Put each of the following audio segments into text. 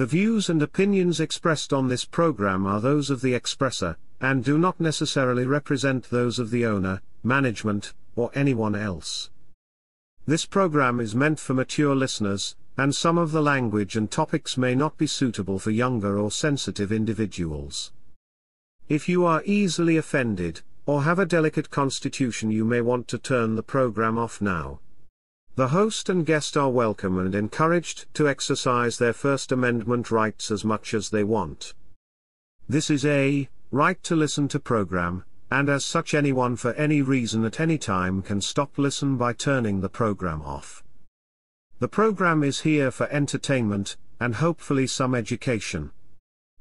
The views and opinions expressed on this program are those of the expresser, and do not necessarily represent those of the owner, management, or anyone else. This program is meant for mature listeners, and some of the language and topics may not be suitable for younger or sensitive individuals. If you are easily offended, or have a delicate constitution, you may want to turn the program off now. The host and guest are welcome and encouraged to exercise their First Amendment rights as much as they want. This is a right to listen to program, and as such anyone for any reason at any time can stop listen by turning the program off. The program is here for entertainment, and hopefully some education.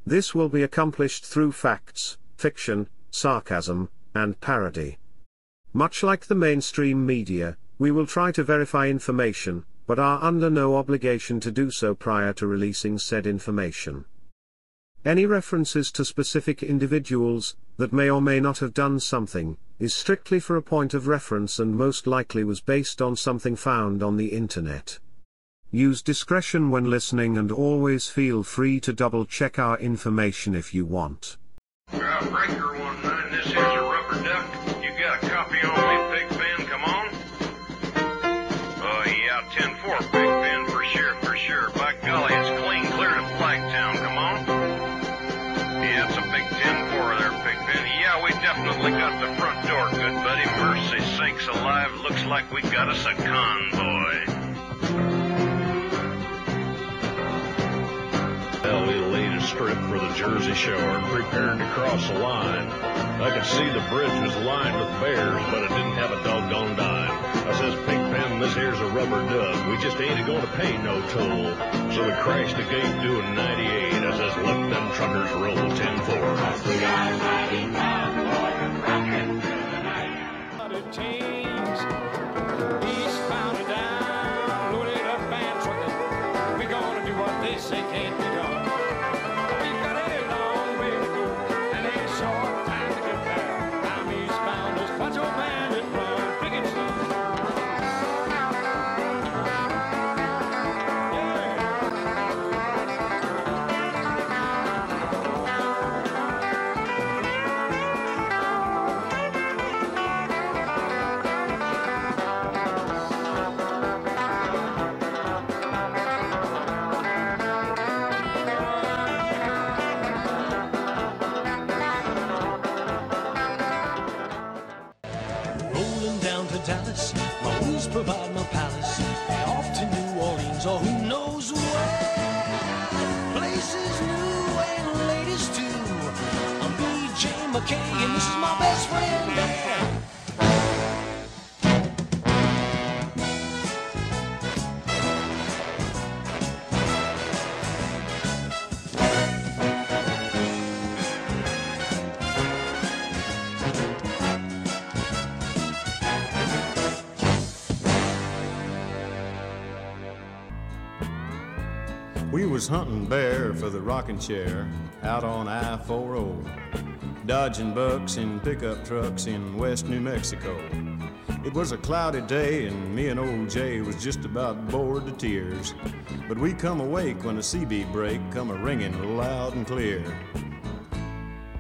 This will be accomplished through facts, fiction, sarcasm, and parody. Much like the mainstream media, we will try to verify information, but are under no obligation to do so prior to releasing said information. Any references to specific individuals, that may or may not have done something, is strictly for a point of reference and most likely was based on something found on the internet. Use discretion when listening and always feel free to double check our information if you want. Like we got us a convoy. Well, we laid a strip for the Jersey Shore, preparing to cross the line. I could see the bridge was lined with bears, but it didn't have a doggone dime. I says, Pig Pen, this here's a rubber duck. We just ain't going to pay no toll. So we crashed the gate doing 98. I says, let them truckers roll 10-4. Was hunting bear for the rocking chair out on I-4O, dodging bucks in pickup trucks in West New Mexico. It was a cloudy day and me and old Jay was just about bored to tears. But we come awake when a CB break come a ringing loud and clear.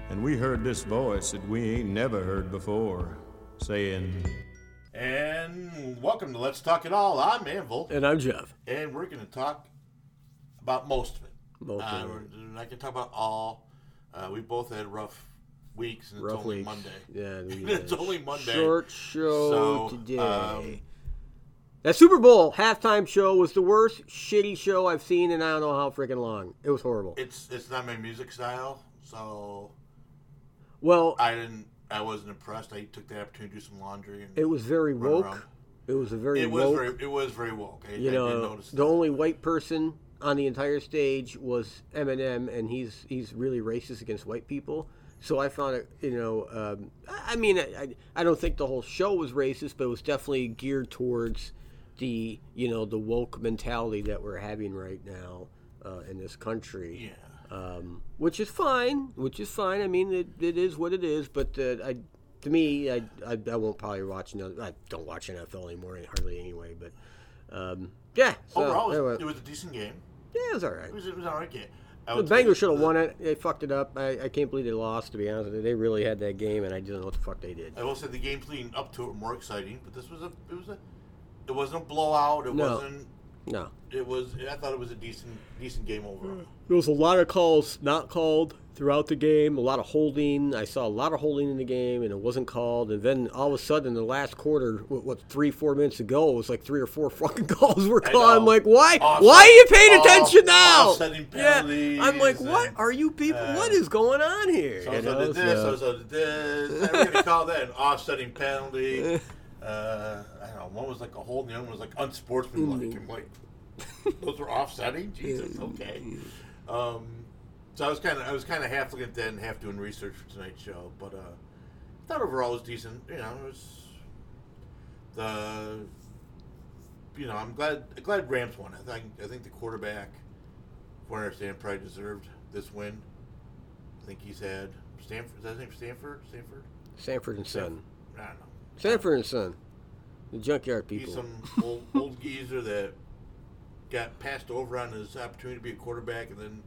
And we heard this voice that we ain't never heard before, saying, And welcome to Let's Talk It All. I'm Anvil, And I'm Jeff. and we're going to talk about most of it. Most uh, of it. we're not going to talk about all. Uh, we both had rough weeks, and it's only weeks. Monday. Yeah, we It's only Monday. Short show So, today. um, that Super Bowl halftime show was the worst shitty show I've seen in I don't know how freaking long. It was horrible. It's it's not my music style, so well, I didn't. I wasn't impressed. I took the opportunity to do some laundry. And it was very woke. around. It was a very It was woke. very. It was very woke. I, you know, the that. only white person on the entire stage was Eminem, and he's he's really racist against white people. So I found it, you know, um, I mean, I, I- I don't think the whole show was racist, but it was definitely geared towards the, you know, the woke mentality that we're having right now uh, in this country. Yeah. Um, which is fine, which is fine. I mean, it, it is what it is. But uh, I, to me, I, I, I won't probably watch. Another, I don't watch NFL anymore, hardly anyway. But um, yeah. So, Overall, it was, anyway. it was a decent game. Yeah, it was all right. It was, it was all right game. The would tell you Bengals should have won it. They fucked it up. I, I can't believe they lost. To be honest with you, they really had that game, and I don't know what the fuck they did. I will say the games leading up to it were more exciting, but this was a it was a it wasn't a blowout. It No. wasn't. No, It was. I thought it was a decent decent game overall. there was a lot of calls not called throughout the game. A lot of holding. I saw a lot of holding in the game, and it wasn't called. And then all of a sudden, in the last quarter, what, what three, four minutes ago, it was like three or four fucking calls were called. I'm like, why? Offset- why are you paying off- attention now? offsetting Yeah, I'm like, penalties what are you people? uh, what is going on here? So You and so know, did this. so- So and so did this. And we're gonna call that an offsetting penalty. Uh, I don't know. One was like a hold, and the other one was like unsportsmanlike. I'm like, those were offsetting. Jesus. Okay. Um, so I was kind of I was kind of half looking at that and half doing research for tonight's show, but uh, I thought overall it was decent. You know, it was the you know I'm glad glad Rams won. I think I think the quarterback, from what I understand, probably deserved this win. I think he's had Stanford. Is that his name? Stanford. Stanford. Sanford and Son. I don't know. Sanford and Son. The junkyard people. He's some old, old geezer that got passed over on his opportunity to be a quarterback and then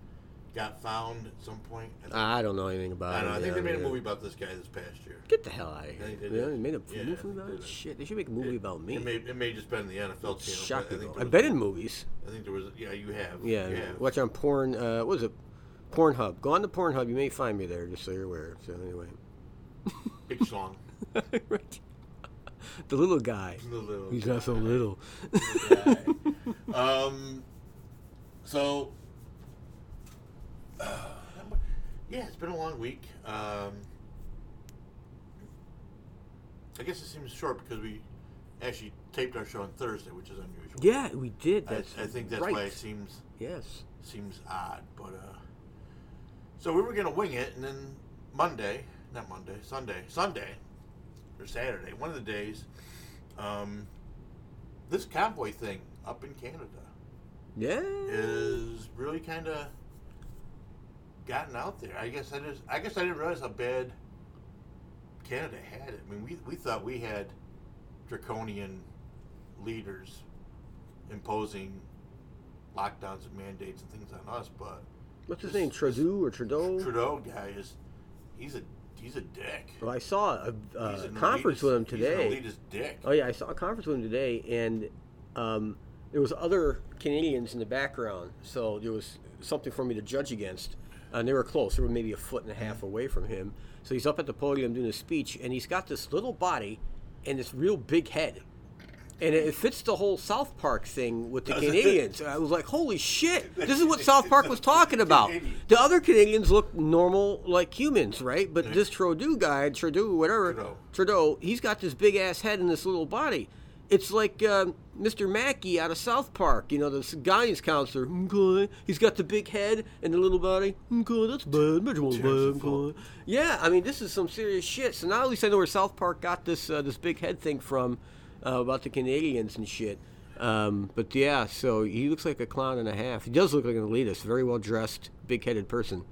got found at some point. I, think- I don't know anything about I don't know. it. I think yeah, they made a movie about this guy this past year. Get the hell out of here. think they Yeah, they made a Yeah, movie about they it? Shit, they should make a movie about me. It may it may just been the NFL channel. but I think I've been in movies. I think there was. Yeah, you have. Yeah, You have. watch on porn. Uh, was it? Pornhub. Go on to Pornhub. You may find me there, just so you're aware. So anyway, Big song. right. The little guy. The little He's not so little. guy. um. So. Uh, yeah, it's been a long week. Um. I guess it seems short because we actually taped our show on Thursday, which is unusual. Yeah, we did. I, I think that's right. why it seems Yes. seems odd, but uh. So we were gonna wing it, and then Monday, not Monday, Sunday, Sunday, or Saturday, one of the days, um, this cowboy thing up in Canada Yeah. is really kind of gotten out there. I guess I just, I guess I didn't realize how bad Canada had it. I mean, we we thought we had draconian leaders imposing lockdowns and mandates and things on us, but What's his this- name? Trudeau or Trudeau? Trudeau guy is he's a he's a dick. Well, I saw a, He's a conference elitist- with him He's today. an dick. Oh yeah, I saw a conference with him today, and um, there was other Canadians in the background, so there was something for me to judge against. And they were close; they were maybe a foot and a half away from him. So he's up at the podium doing a speech, and he's got this little body and this real big head, and it fits the whole South Park thing with the? Canadians. I was like, "Holy shit! This is what South Park was talking about." The other Canadians look normal, like humans, right? But this Trudeau guy, Trudeau, whatever, Trudeau. Trudeau, he's got this big ass head and this little body. It's like um, Mr. Mackey out of South Park, you know, the guidance counselor. Okay. He's got the big head and the little body. Okay, that's bad. Bad. Okay. Yeah, I mean, this is some serious shit. So now at least I know where South Park got this uh, this big head thing from uh, about the Canadians and shit. Um, but yeah, so he looks like a clown and a half. He does look like an elitist, very well dressed, big headed person.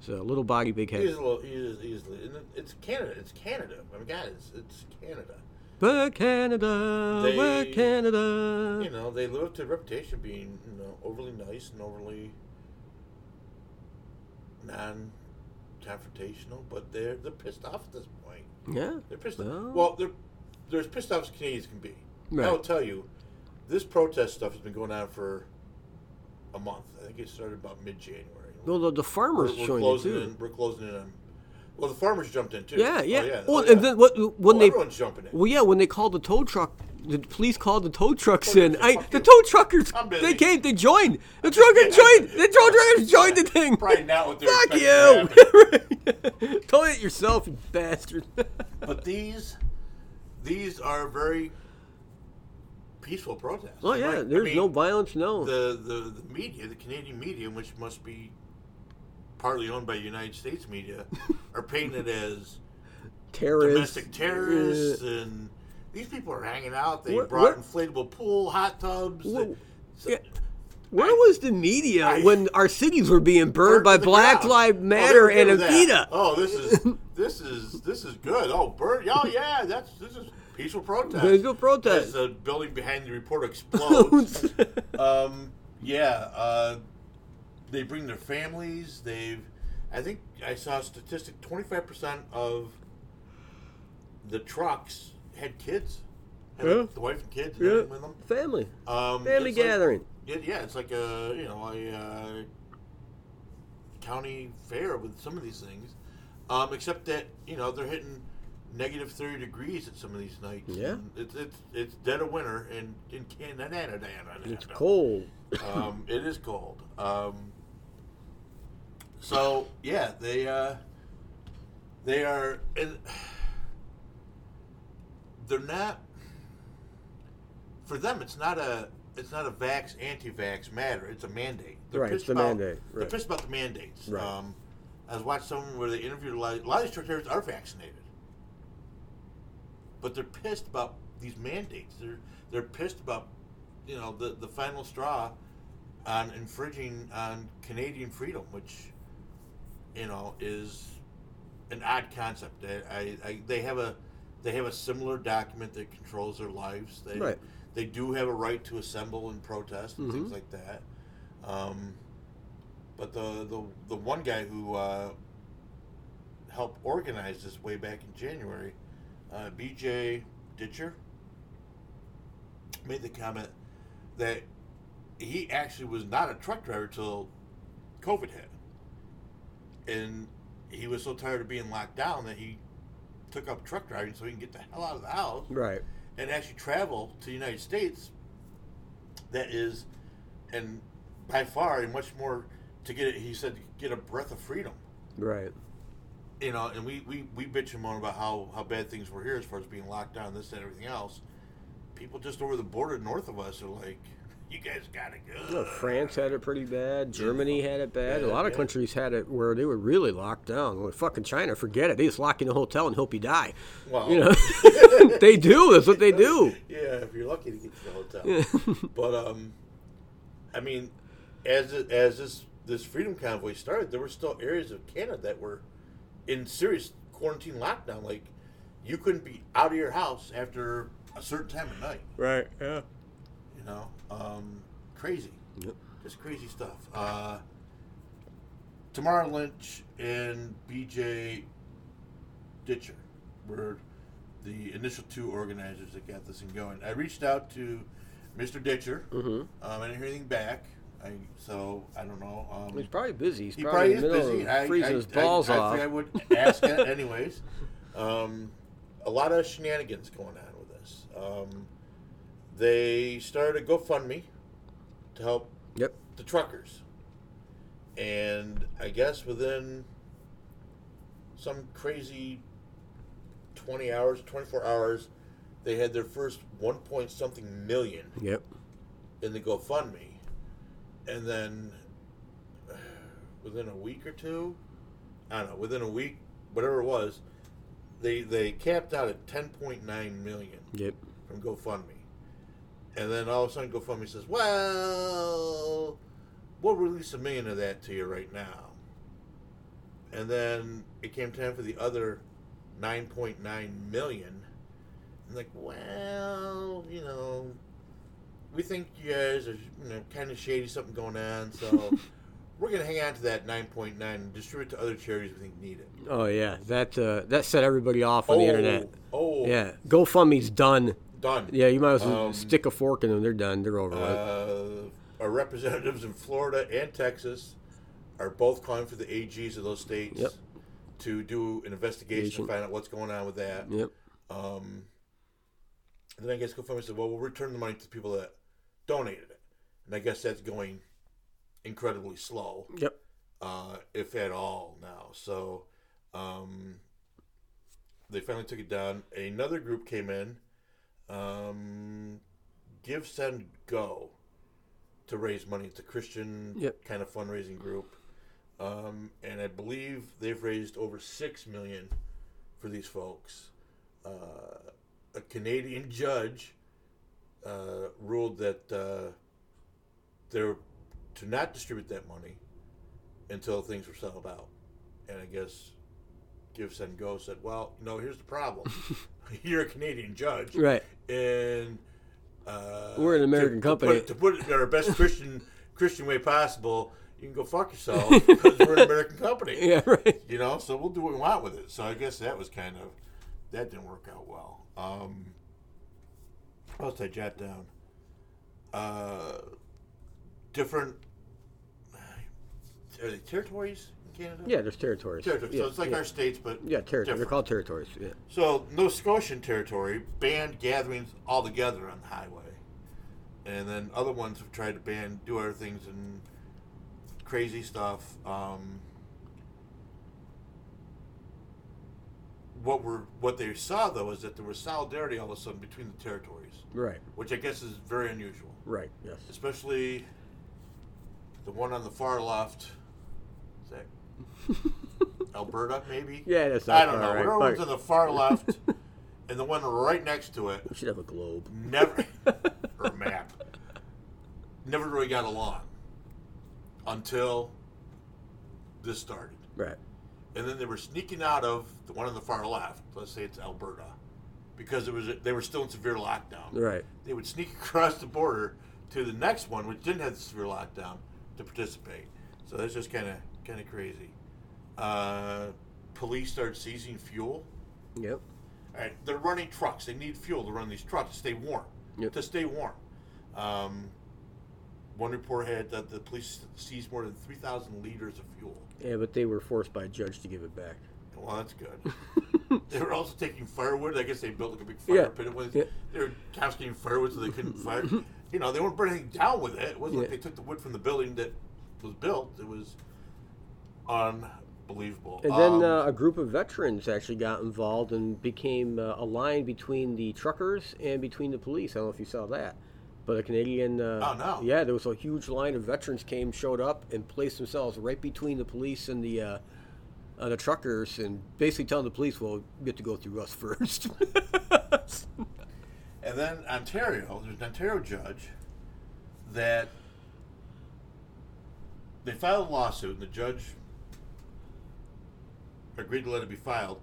So little body, big head. He's a little, he is, he is, and it- it's Canada. It's Canada. I mean, guys, it's, it's Canada. We're Canada, we're Canada. You know, they live up to a reputation of being, you know, overly nice and overly non-confrontational, but they're they're pissed off at this point. Yeah. They're pissed Well. off. Well, they're they're as pissed off as Canadians can be. Right. I will tell you, this protest stuff has been going on for a month. I think it started about mid-January. Well, the, the We're, farmers we're joined closing too. in. We're closing in on. Well, the farmers jumped in too. Yeah, oh, yeah. Oh, yeah. Well, oh, yeah. and then what? When Oh, they everyone's jumping in. well, yeah, when they called the tow truck, the police called the tow trucks Oh, in. I, the you. tow truckers, they came, they joined. The truckers joined. The tow truckers joined the thing. Probably not what they're Fuck you! Tow it yourself, you bastard. But these, these are very peaceful protests. oh yeah, Like, I there's mean, no violence. No. The, the the media, the Canadian media, which must be partly owned by United States media, are painted as terrorists. domestic terrorists, uh, and these people are hanging out. They What- brought what- inflatable pool, hot tubs. What- they- so- yeah. Where was the media I- when our cities were being burned by Black. Lives Oh, Matter were and. Avita? Oh, this is this is this is good. Oh, burn! Oh, yeah, that's this is peaceful protest. Peaceful protest. As the building behind the reporter explodes. um, Yeah, uh, they bring their families. They've, I think I saw a statistic: twenty five percent of the trucks had kids, had Yeah. the wife and kids and Yeah. everything with them. Family. Um, Family gathering. like- yeah, yeah, it's like a you know a uh, county fair with some of these things, um, except that you know they're hitting negative thirty degrees at some of these nights. Yeah. and it's it's it's dead of winter in in Canada. It's cold. Um, it is cold. Um, so yeah, they uh, they are and they're not for them. It's not a it's not a vax anti-vax matter. It's a mandate. They're Right, it's the about, mandate, They're pissed about the mandates. Right. Um, I was watching someone where they interviewed a lot. A lot of these drivers are vaccinated, but they're pissed about these mandates. They're they're pissed about you know the the final straw on infringing on Canadian freedom, which you know is an odd concept. I, I, I they have a they have a similar document that controls their lives. They Right. They do have a right to assemble and protest and things Mhm. like that. Um, but the, the the one guy who uh, helped organize this way back in January, uh, B.J. Dichter, made the comment that he actually was not a truck driver till COVID hit, and he was so tired of being locked down that he took up truck driving so he can get the hell out of the house Right. And actually travel to the United States. That is, and by far, and much more to get it. He said get a breath of freedom. Right. You know, and we, we, we bitch and moan about how, how bad things were here as far as being locked down, this and everything else. People just over the border north of us are like, you guys gotta go. No, France had it pretty bad. Germany had it bad. Yeah, a lot of countries had it where they were really locked down. Well, fucking China, forget it. They just lock you in a hotel and hope you die. Well, You know, they do. That's what they do. yeah, if you're lucky to get to the hotel. but um, I mean, as it, as this this freedom convoy started, there were still areas of Canada that were in serious quarantine lockdown. Like you couldn't be out of your house after a certain time of night. Right. Yeah. You know, um, crazy, Yep. just crazy stuff. Uh, Tamara Lynch and B.J. Dichter were the initial two organizers that got this thing going. I reached out to Mr. Dichter. Mhm. Um, I didn't hear anything back. I, so I don't know. Um, He's probably busy. He's he probably, probably is busy. I, freezing I, his balls I, off. I, I would ask it anyways. Um, a lot of shenanigans going on with this. Um, they started a GoFundMe to help Yep. the truckers, and I guess within some crazy twenty hours, twenty four hours, they had their first one point something million Yep. in the GoFundMe, and then within a week or two, I don't know, within a week, whatever it was, they they capped out at ten point nine million Yep. from GoFundMe, and then all of a sudden GoFundMe says, "Well, we'll release a million of that to you right now," and then it came time for the other nine point nine million, and like, well, you know, we think you guys are you know, kind of shady, something going on, so we're gonna hang on to that nine point nine and distribute it to other charities we think need it. Oh yeah, that uh, that set everybody off on the internet. Oh, Yeah, GoFundMe's done. Done. Yeah, you might as well Um, stick a fork in them. They're done. They're over. Uh, our representatives in Florida and Texas are both calling for the AGs of those states Yep. to do an investigation Agent. to find out what's going on with that. Yep. Um, and then I guess GoFundMe said, well, we'll return the money to the people that donated it. And I guess that's going incredibly slow, Yep. uh, if at all now. So um, they finally took it down. Another group came in, um, Give, Send, Go, to raise money. It's a Christian Yep. kind of fundraising group. Um, and I believe they've raised over six million for these folks. Uh, a Canadian judge uh, ruled that uh, they're to not distribute that money until things were settled out. And I guess Send Go said, "Well, you know, here's the problem. You're a Canadian judge, Right. and uh, We're an American to- to company." put- To put, it in our best Christian Christian way possible, you can go fuck yourself because we're an American company. Yeah, right. You know, so we'll do what we want with it. So I guess that was kind of that didn't work out well. Um, what else did I jot down? Uh, different are they territories Canada? Yeah, there's territories. territories. Yeah, so it's like yeah. our states, but Yeah, territories. They're called territories. Yeah. So Nova Scotian territory banned gatherings altogether on the highway, and then other ones have tried to ban do other things and crazy stuff. Um, what were what they saw though is that there was solidarity all of a sudden between the territories, Right. which I guess is very unusual, Right. Yes. especially the one on the far left. Alberta, maybe? Yeah, that's not I don't know. right, Whatever one's on the far left, and the one right next to it, We should have a globe. never or a map. Never really got along until this started, Right. and then they were sneaking out of the one on the far left. Let's say it's Alberta, because it was they were still in severe lockdown. Right. They would sneak across the border to the next one, which didn't have the severe lockdown, to participate. So that's just kind of kind of crazy. Uh, police started seizing fuel. Yep. All right, they're running trucks. They need fuel to run these trucks to stay warm. Yep. To stay warm. Um, one report had that the police seized more than 3,000 liters of fuel. Yeah, but they were forced by a judge to give it back. Well, that's good. they were also taking firewood. I guess they built like a big fire Yeah. pit. It was, Yeah. They were confiscating firewood so they couldn't fire. You know, they weren't burning down with it. It wasn't like they took the wood from the building that was built. It was unbelievable. And then Um, uh, a group of veterans actually got involved and became uh, a line between the truckers and between the police. I don't know if you saw that. But a Canadian. Uh, Oh, no. Yeah, there was a huge line of veterans came, showed up, and placed themselves right between the police and the uh, uh, the truckers, and basically telling the police, "Well, you get to go through us first. And then Ontario, there's an Ontario judge that they filed a lawsuit, and the judge agreed to let it be filed.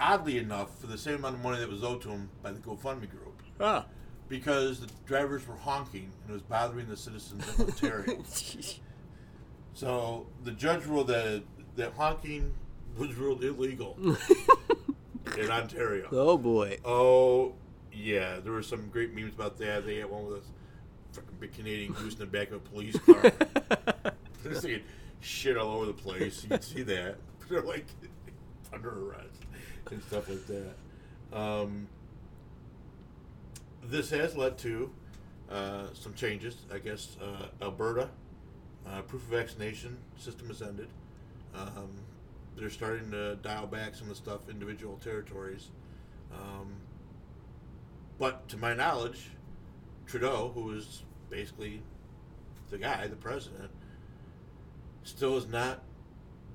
Oddly enough, for the same amount of money that was owed to him by the GoFundMe group, ah. because the drivers were honking and it was bothering the citizens of Ontario. so the judge ruled that that honking was ruled illegal in Ontario. Oh boy. Oh, yeah. There were some great memes about that. They had one with a fucking big Canadian goose in the back of a police car. They're saying shit all over the place. You can see that. They're like under arrest and stuff like that. Um, this has led to uh, some changes. I guess uh, Alberta uh, proof of vaccination system has ended. Um, they're starting to dial back some of the stuff individual territories. Um, but to my knowledge, Trudeau, who is basically the guy, the president, still is not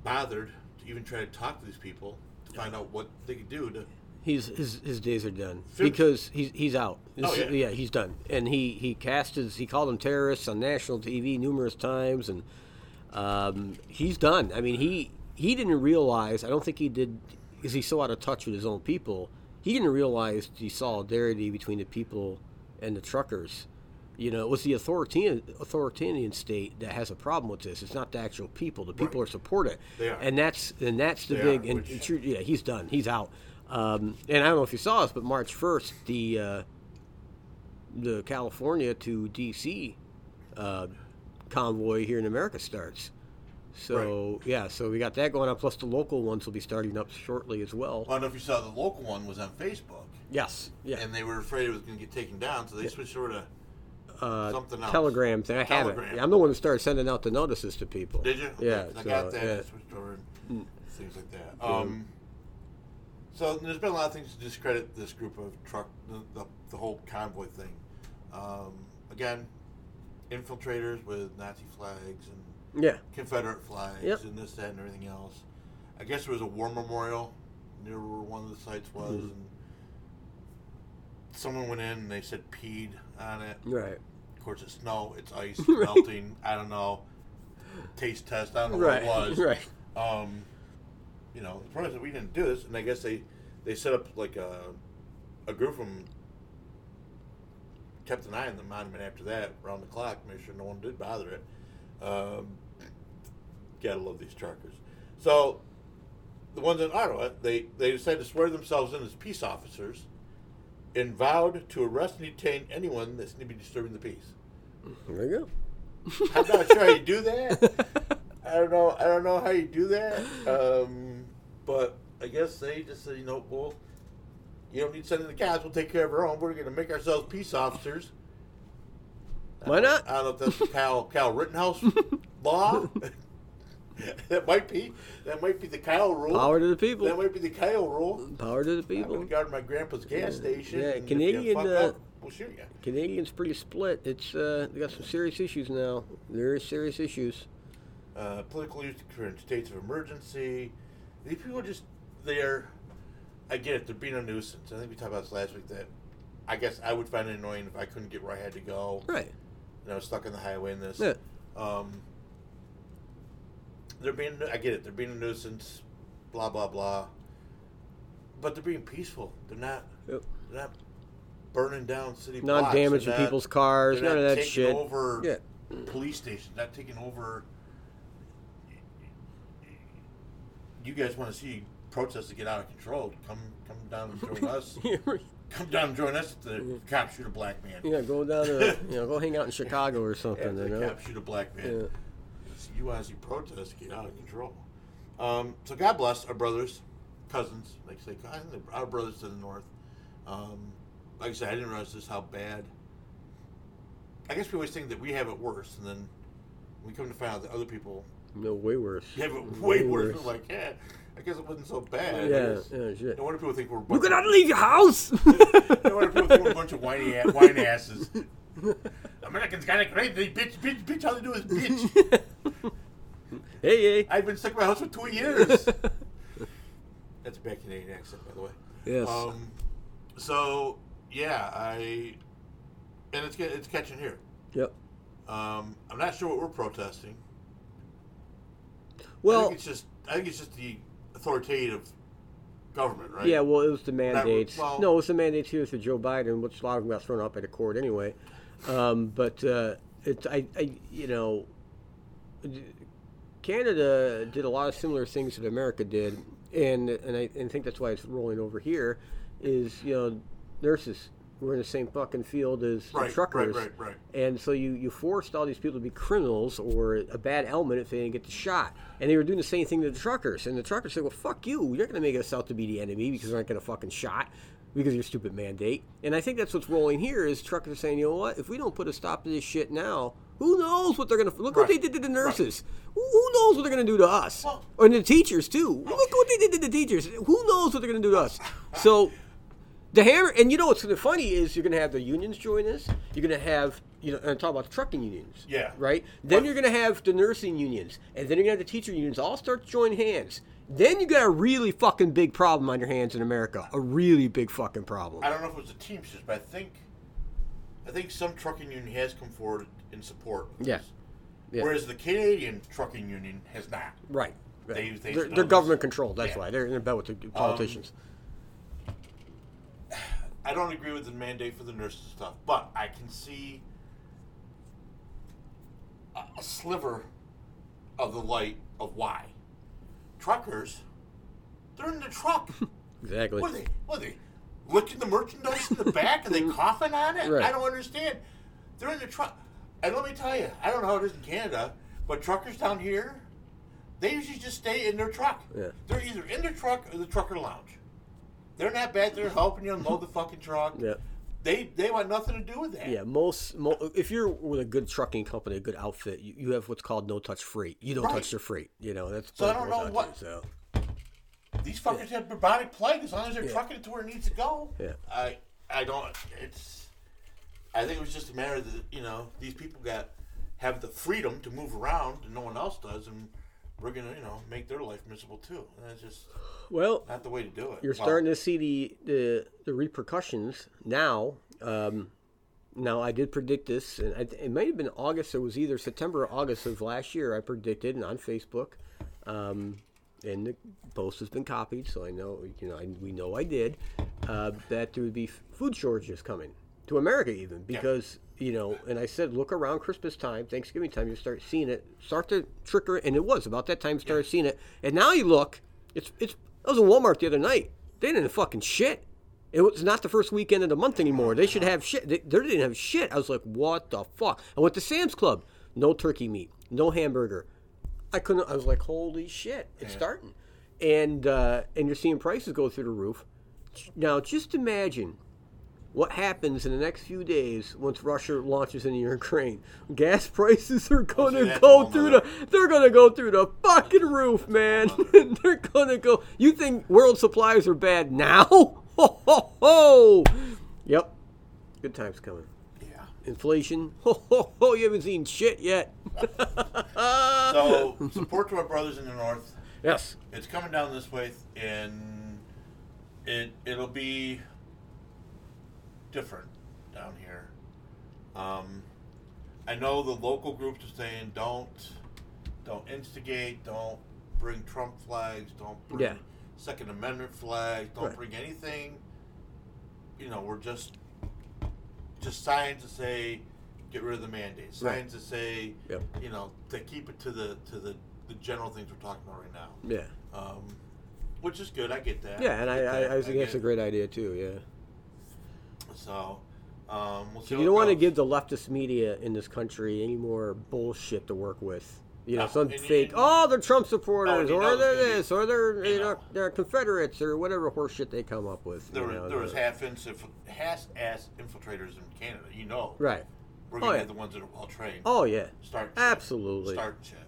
bothered even try to talk to these people to find out what they could do to. He's his his days are done Fif- because he's he's out. This Oh, is- yeah. he's done, and he he cast his he called them terrorists on national TV numerous times, and um, he's done. I mean, he he didn't realize. I don't think he did, because he's so out of touch with his own people. He didn't realize the solidarity between the people and the truckers. You know, it was the authoritarian authoritarian state that has a problem with this. It's not the actual people. The people are supportive, They are. and that's and that's the They big are, and, which- and yeah, he's done. He's out. Um, and I don't know if you saw this, but March first, the uh, the California to DC uh, convoy here in America starts. So yeah, so we got that going on. Plus the local ones will be starting up shortly as well. I don't know if you saw the local one was on Facebook, Yes, yeah. and they were afraid it was going to get taken down, so they switched over to uh, something else. Telegram thing. I have it. Telegram. I'm the one who started sending out the notices to people. Did you? Okay, Yeah. 'cause I so, got that. yeah. I switched over and things like that. Um, so there's been a lot of things to discredit this group of truck, the, the, the whole convoy thing. Um, again, infiltrators with Nazi flags and Yeah. Confederate flags Yep. and this, that, and everything else. I guess there was a war memorial near where one of the sites was, Mm-hmm. and someone went in and they said peed on it. Right. Of course, it's snow, it's ice, it's melting. I don't know. Taste test. I don't know Right. what it was. Right. Um, you know, the problem is that we didn't do this, and I guess they they set up like a a group from kept an eye on the monument after that around the clock, make sure no one did bother it. Um, gotta love these truckers. So, the ones in Ottawa, they, they decided to swear themselves in as peace officers and vowed to arrest and detain anyone that's going to be disturbing the peace. There you go. I'm not sure how you do that. I don't know. I don't know how you do that. Um, but I guess they just said, you know, well, you don't need to send in the cops. We'll take care of our own. We're going to make ourselves peace officers. Why not? I don't know if that's Cal Kyle Kyle Rittenhouse law. that might be. That might be the Kyle rule. Power to the people. That might be the Kyle rule. Power to the people. I'm guard my grandpa's gas station. Yeah, Canadian, uh, up, we'll shoot you. Canadians pretty split. It's uh, they got some serious issues now. Very serious issues. uh, political use in states of emergency. These people are just they're. I get it. They're being a nuisance. I think we talked about this last week. That I guess I would find it annoying if I couldn't get where I had to go. Right. And I was stuck on the highway in this. Yeah. Um, they're being. I get it. They're being a nuisance. Blah blah blah. But they're being peaceful. They're not. Yep. They're not burning down city. Not damaging not- people's cars. None of not that taking shit. Over Yeah. police stations, not taking over. You guys want to see protests to get out of control? Come, come down and join us. Come down and join us at the cops shoot a black man. yeah, go down to you know, go hang out in Chicago or something. the You know. cops shoot a black man. Yeah. You want you protest get out of control? Um, so God bless our brothers, cousins, like I say, I think they're our brothers to the north. Um, like I said, I didn't realize just how bad. I guess we always think that we have it worse, and then we come to find out that other people No, way worse. have it way worse. We're like, yeah, I guess it wasn't so bad. Yeah, yeah, shit. No wonder people think we're. You cannot leave your house. No wonder if people think we're a bunch of whiny, whiny asses. Americans got it great. They bitch, bitch, bitch. All they do is bitch. hey, hey. I've been stuck in my house for two years. That's a bad Canadian accent, by the way. Yes. Um, so yeah, I and it's it's catching here. Yep. Um, I'm not sure what we're protesting. I Well, think it's just I think it's just the authoritative government, right? yeah. Well, it was the mandates. well- no, it was the mandates here for Joe Biden, which a lot of them got thrown up at a court anyway. Um, but uh, it's I, I, you know, Canada did a lot of similar things that America did, and and I and think that's why it's rolling over here. Is you know, nurses were in the same fucking field as Right, truckers, right, right. and so you you forced all these people to be criminals or a bad element if they didn't get the shot, and they were doing the same thing to the truckers, and the truckers said, "Well, fuck you, you're going to make us out to be the enemy because we aren't going to fucking shot." Because of your stupid mandate, and I think that's what's rolling here is truckers are saying, you know what? If we don't put a stop to this shit now, who knows what they're gonna look what they did to the nurses? Who, who knows what they're gonna do to us? Well- or the teachers too. Look what they did to the teachers. Who knows what they're gonna do to us? So the hammer, and you know what's gonna funny is you're gonna have the unions join us. You're gonna have you know, and talk about the trucking unions. Yeah. Right. Then But- you're gonna have the nursing unions, and then you're gonna have the teacher unions all start to join hands. Then you got a really fucking big problem on your hands in America. A really big fucking problem. I don't know if it was the Teamsters, but I think I think some trucking union has come forward in support. of Yeah. Yeah. Whereas the Canadian trucking union has not. Right. right. They- they are they're government controlled. That's Yeah. Um, why they're in bed with the politicians. I don't agree with the mandate for the nurses stuff, but I can see a, a sliver of the light of why. Truckers, they're in the truck. exactly. What are they? What are they? Licking the merchandise in the back? Are they coughing on it? Right. I don't understand. They're in the truck. And let me tell you, I don't know how it is in Canada, but truckers down here, they usually just stay in their truck. Yeah. They're either in their truck or the trucker lounge. They're not bad. They're helping you unload the fucking truck. Yeah. They they want nothing to do with that. Yeah, most, mo- if you're with a good trucking company, a good outfit, you, you have what's called no touch freight. You don't Right. touch your freight. You know that's. So I don't know what- there, so These fuckers have bubonic plague as long as they're trucking it to where it needs to go. Yeah. I I don't. It's. I think it was just a matter that you know these people got have the freedom to move around and no one else does, and we're gonna you know make their life miserable too. And that's just well, not the way to do it. you're Well, starting to see the the, the repercussions now. Um, now I did predict this, and I, it might have been August. It was either September or August of last year. I predicted, and on Facebook, um, and the post has been copied, so I know you know I, we know I did uh, that there would be food shortages coming. To America even because you know. And I said, look around Christmas time, Thanksgiving time, you start seeing it, start to trickle, and it was about that time you started seeing it. And now you look, it's it's. I was in Walmart the other night. They didn't have fucking shit. It was not the first weekend of the month anymore. They should have shit. They, they didn't have shit. I was like, what the fuck? I went to Sam's Club. No turkey meat. No hamburger. I couldn't. I was like, holy shit! It's starting, and uh, and you're seeing prices go through the roof. Now, just imagine what happens in the next few days once Russia launches into Ukraine. Gas prices are gonna a go through the. They're going to go through the fucking roof, man. they're going to go. You think world supplies are bad now? Ho ho ho! Yep. Good times coming. Yeah. Inflation. Ho ho ho! You haven't seen shit yet. So support to our brothers in the north. Yes. It's coming down this way, and it it'll be different down here. Um, I know the local groups are saying don't don't instigate, don't bring Trump flags, don't bring Yeah. Second Amendment flags, don't Right. bring anything. You know, we're just just signs to say get rid of the mandates. Right. Signs to say Yep. you know to keep it to the to the the general things we're talking about right now. Yeah. Um, which is good. I get that. Yeah, and I, get I, I think that's a great idea too. Yeah. So, um, we'll So you don't want to give the leftist media in this country any more bullshit to work with. You know, No, some and- fake. and- oh, they're Trump supporters, you or they're be- this, or they're you know, know. they're Confederates, or whatever horseshit they come up with. There, you were, know, there was half inch half ass infiltrators in Canada. You know, right. We're Oh, gonna yeah. have the ones that are well trained. Oh yeah, start absolutely. Start shit.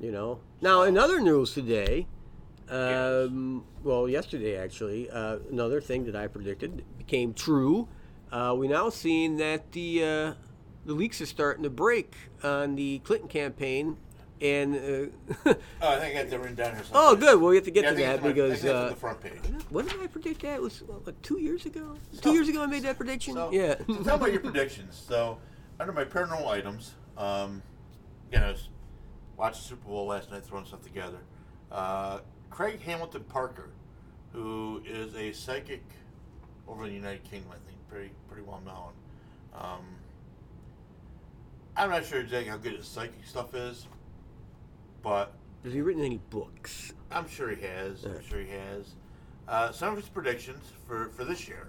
You know. Now, in other news today, um, well, yesterday actually, uh, another thing that I predicted became true. Uh, we now seeing that the uh, the leaks are starting to break on the Clinton campaign, and uh, Oh, I think I got that written down here. oh, good. Well, we have to get Yeah, to that my- because uh, the front page. what did I predict? That it was what, two years ago. So- two years ago, I made that prediction. So, yeah. so tell me your predictions. So, under my paranormal items, um, you know, I was watching Super Bowl last night, throwing stuff together. Uh, Craig Hamilton Parker, who is a psychic over in the United Kingdom, I think, pretty pretty well known. Um, I'm not sure exactly how good his psychic stuff is, but Has he written any books? I'm sure he has. I'm sure he has. Uh, some of his predictions for, for this year.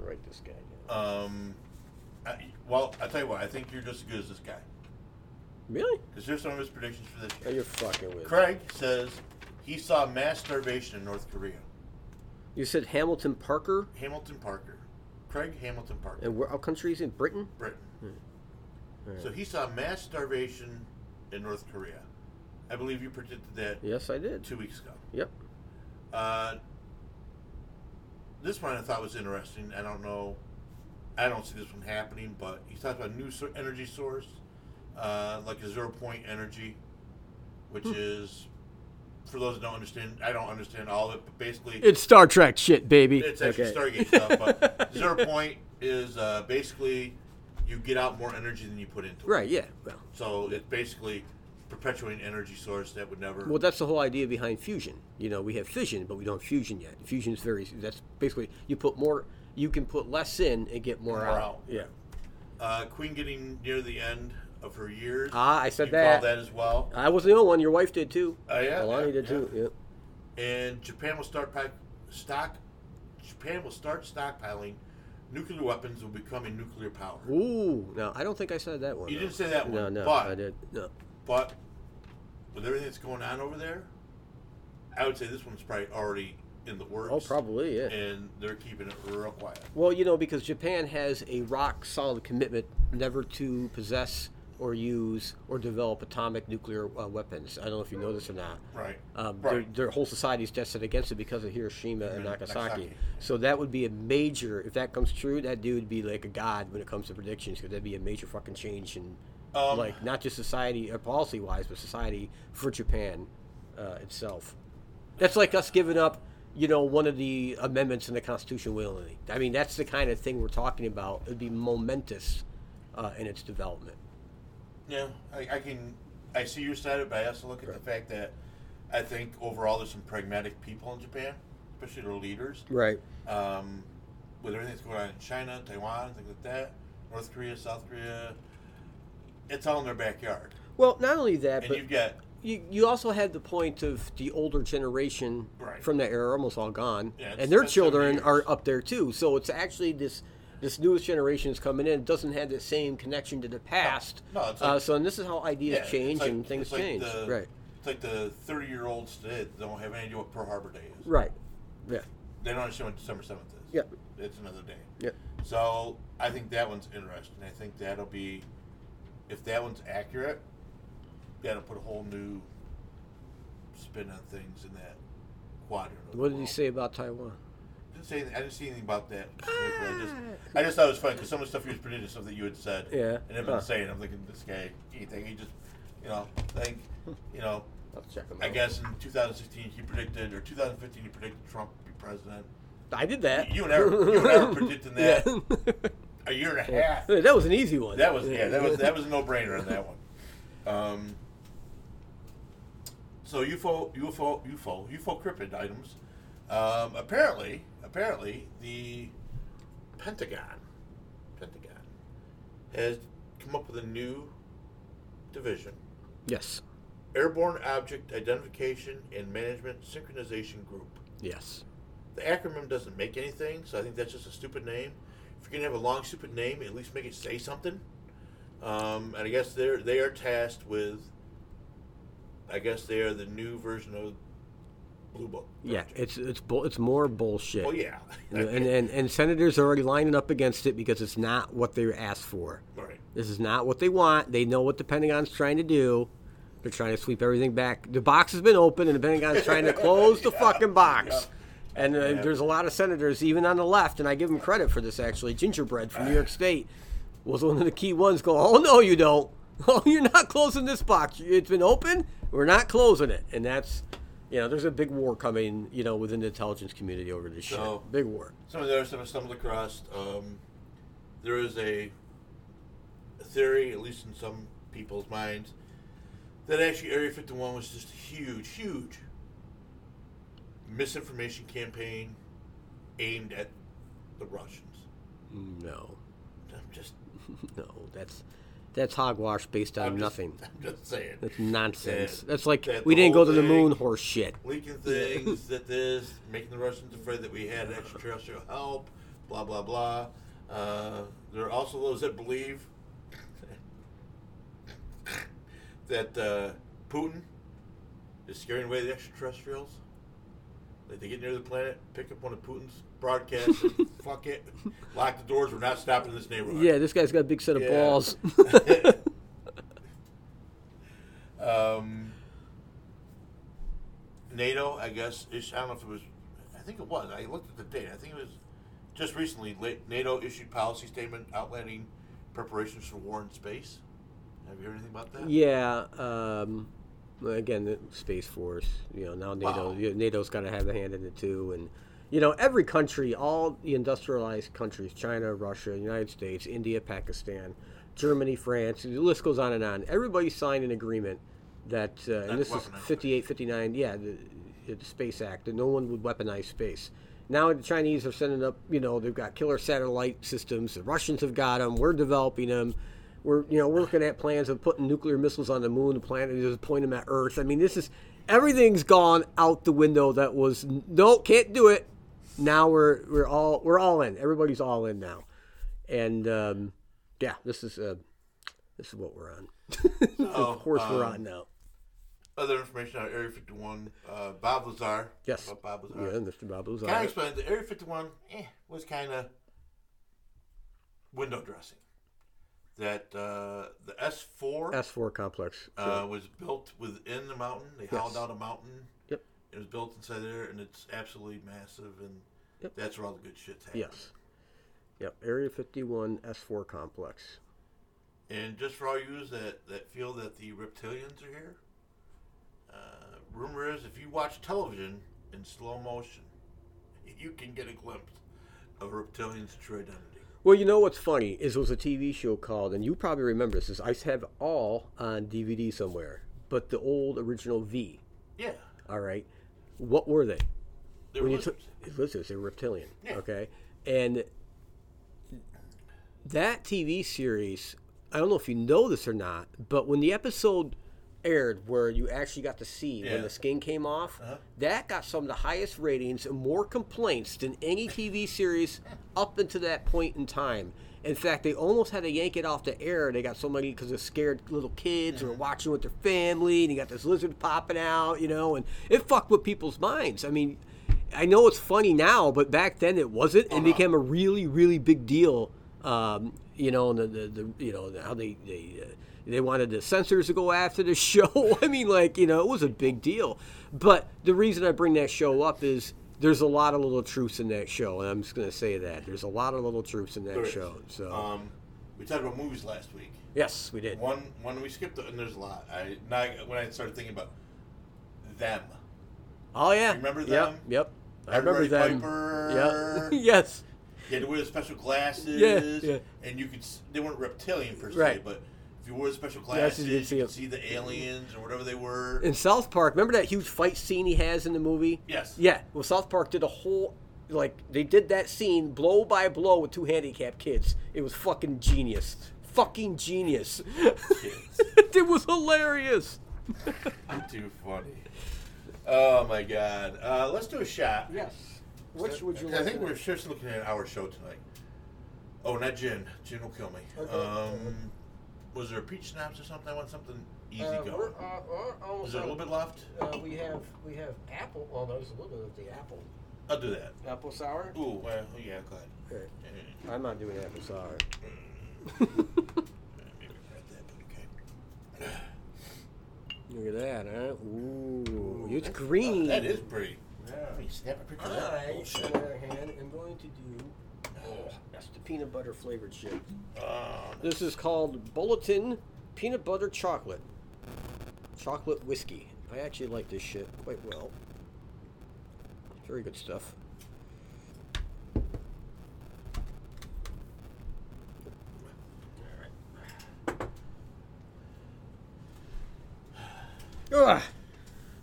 I'll write this guy down. Um, I, well, I tell you what, I think you're just as good as this guy. Really? Because here's some of his predictions for this Oh, year. you're fucking with. me. Craig says he saw mass starvation in North Korea. You said Hamilton Parker, Hamilton Parker. Craig Hamilton Parker. and where? Country is in Britain? Britain. Alright. So he saw mass starvation in North Korea. I believe you predicted that Yes, I did. two weeks ago. Yep. Uh, this one I thought was interesting. I don't know. I don't see this one happening, but he talks about a new energy source, uh, like a zero point energy, which Hmm. is, for those that don't understand, I don't understand all of it, but basically, It's Star Trek shit, baby. it's actually Okay. Stargate stuff. But zero point is uh, basically you get out more energy than you put into it. Right. Yeah. Well. So it's basically perpetuating energy source that would never. Well, that's the whole idea behind fusion. You know, we have fission, but we don't have fusion yet. Fusion is very. That's basically you put more. You can put less in and get more, More out. out. Yeah. uh, Queen getting near the end of her years. Ah, I said you that. that as well. I wasn't the only one. Your wife did too. Oh yeah, Alani yeah, did yeah. too. Yep. And Japan will start pack stock. Japan will start stockpiling nuclear weapons. Will become a nuclear power. Ooh. No, I don't think I said that one. You didn't say that No, one, no, but- I did. No. But with everything that's going on over there, I would say this one's probably already in the works. Oh, probably yeah. And they're keeping it real quiet. Well, you know, because Japan has a rock solid commitment never to possess or use or develop atomic nuclear uh, weapons. I don't know if you know this or not. Right. Um, right. their, their whole society is tested against it because of Hiroshima and And Nagasaki. Nagasaki. So that would be a major, if that comes true, that dude would be like a god when it comes to predictions because that'd be a major fucking change in, Um, like, not just society or policy wise, but society for Japan uh, itself. That's like us giving up, you know, one of the amendments in the Constitution willingly. I mean, that's the kind of thing we're talking about. It'd be momentous uh, in its development. Yeah, I, I can. I see your side of it, but I also look at the fact that I think overall there's some pragmatic people in Japan, especially their leaders. Right. Um, with everything that's going on in China, Taiwan, things like that, North Korea, South Korea. It's all in their backyard, Well, not only that, and but you've got you, you also had the point of the older generation Right. from that era almost all gone, Yeah, and their children are up there too. So it's actually this this newest generation is coming in doesn't have the same connection to the past. No, it's uh, like- so and this is how ideas yeah, change like- and things like change. the- right, It's like the thirty-year-olds today don't have any idea what Pearl Harbor Day is. right, yeah, They don't understand what December seventh is. Yeah. it's another day. yeah. So I think that one's interesting. I think that'll be, if that one's accurate, that'll put a whole new spin on things in that quadrant. What did he say about Taiwan? Didn't say I didn't see anything about that. specifically. I just, I just thought it was funny because some of the stuff he was predicting, stuff that you had said, Yeah. and I've Huh. been saying. I'm thinking this guy, anything he just, you know, think, you know, I'll check him I out. guess in 2016 he predicted, or 2015 he predicted Trump would be president. I did that. You never, you never predicting that a year and a half. That was an easy one. That was yeah, that was that was a no brainer on that one. Um, so UFO UFO UFO UFO cryptid items. Um, apparently, apparently the Pentagon, Pentagon, has come up with a new division: yes, Airborne Object Identification and Management Synchronization Group. yes. The acronym doesn't make anything, so I think that's just a stupid name. If you're gonna have a long, stupid name, at least make it say something. Um, and I guess they're they are tasked with. I guess they are the new version of Blue Book. Yeah, it's it's bull, it's more bullshit. Well, yeah. and, and and senators are already lining up against it because it's not what they asked for. right. This is not what they want. They know what the Pentagon's trying to do. They're trying to sweep everything back. The box has been open, and the Pentagon's trying to close the fucking box. And uh, there's a lot of senators, even on the left, and I give them credit for this. Actually, Gillibrand from New York State was one of the key ones. Go, oh no, you don't. Oh, you're not closing this box. It's been open. We're not closing it, and that's. You know, there's a big war coming, you know, within the intelligence community over this So- shit. Big war. Some of the other stuff I stumbled across. Um, there is a, a theory, at least in some people's minds, that actually Area 51 was just a huge, huge misinformation campaign aimed at the Russians. No, I'm just, no, that's that's hogwash based on I'm just- nothing. I'm just saying. That's nonsense. That- That's like that we the didn't go whole to the thing- moon horse shit. leaking things that this, making the Russians afraid that we had extraterrestrial help, blah blah blah. Uh, there are also those that believe that uh, Putin is scaring away the extraterrestrials. That they get near the planet, pick up one of Putin's broadcasts, and fuck it, lock the doors. We're not stopping in this neighborhood. Yeah, this guy's got a big set of Yeah. balls. Um, NATO, I guess, I don't know if it was, I think it was. I looked at the date. I think it was just recently. NATO issued policy statement outlining preparations for war in space. Have you heard anything about that? yeah. Um, again, the Space Force. You know, now NATO. Wow. NATO's got to have a hand in it too, and you know, every country, all the industrialized countries, China, Russia, United States, India, Pakistan, Germany, France, the list goes on and on. Everybody signed an agreement that, uh, and this is weaponize 58, 59, yeah, the, the Space Act, that no one would weaponize space. Now the Chinese are sending up, you know, they've got killer satellite systems. The Russians have got them. We're developing them. We're, you know, we're looking at plans of putting nuclear missiles on the moon. The planet is point them at Earth. I mean, this is everything's gone out the window. That was no, can't do it. Now we're we're all we're all in. Everybody's all in now, and um, yeah, this is uh, this is what we're on. of course, we're um, on now. Other information on Area 51. Uh, Bob Lazar. Yes. About Bob Yeah, Mr. Babu's Kind of on. explained that Area 51 eh, was kind of window dressing. That uh, the S4 S4 complex. uh, was built within the mountain. They hauled out a mountain. It was built inside there, and it's absolutely massive, and Yep. that's where all the good shit's happening. Yes. Yep. Area 51 S4 complex. And just for all you that, that feel that the reptilians are here, uh, rumor is if you watch television in slow motion, you can get a glimpse of a reptilian's true identity. Well, you know what's funny is it was a TV show called, and you probably remember this. Is I have all on DVD somewhere, but the old original V. Yeah. All right, what were they? They were lizards. took lizards, they were reptilian. Yeah. Okay, and that TV series, I don't know if you know this or not, but when the episode aired where you actually got to see Yeah. when the skin came off, uh-huh. that got some of the highest ratings and more complaints than any TV series up until that point in time. In fact, they almost had to yank it off the air. They got so many because of scared little kids who were watching with their family, and you got this lizard popping out, you know, and it fucked with people's minds. I mean, I know it's funny now, but back then it wasn't. It became a really, really big deal. Um, you know, and the, the, the you know how they they uh, they wanted the censors to go after the show. I mean, like you know, it was a big deal. But the reason I bring that show up is there's a lot of little truths in that show, and I'm just gonna say that there's a lot of little truths in that There is. show. So Um, we talked about movies last week. yes, we did. One one we skipped, and there's a lot. I now when I started thinking about them. Oh yeah, Remember them? Yep, I remember them. Piper. Yeah, yes. You had to wear the special glasses. Yeah, yeah. And you could they weren't reptilian per se, Right. but if you wore the special glasses, you you, could see could see the aliens or whatever they were. In South Park, remember that huge fight scene he has in the movie? Yes. Yeah. Well, South Park did a whole like they did that scene blow by blow with two handicapped kids. It was fucking genius. Fucking genius. it was hilarious. Too funny. Oh my god. Uh, let's do a shot. Yes. Which would you I like? think we're just looking at our show tonight. Oh, not gin. Gin will kill me. Okay. Um, was there a peach schnapps or something? I want something easy Uh, going. we're, uh, we're almost Is there a little bit left? Uh, we have we have apple. Well, there's a little bit of the apple. I'll do that. Apple sour. Ooh, well, yeah, go ahead. Okay. Yeah, I'm not doing apple sour. that, but. Look at that, huh? Ooh, it's green. Oh, that is pretty. Yeah. Let me snap a picture of I, on the other hand, am going to do. Oh, that's the peanut butter flavored shit. Oh, This is called Bulletin Peanut Butter Chocolate. Chocolate whiskey. I actually like this shit quite well. Very good stuff. Ugh.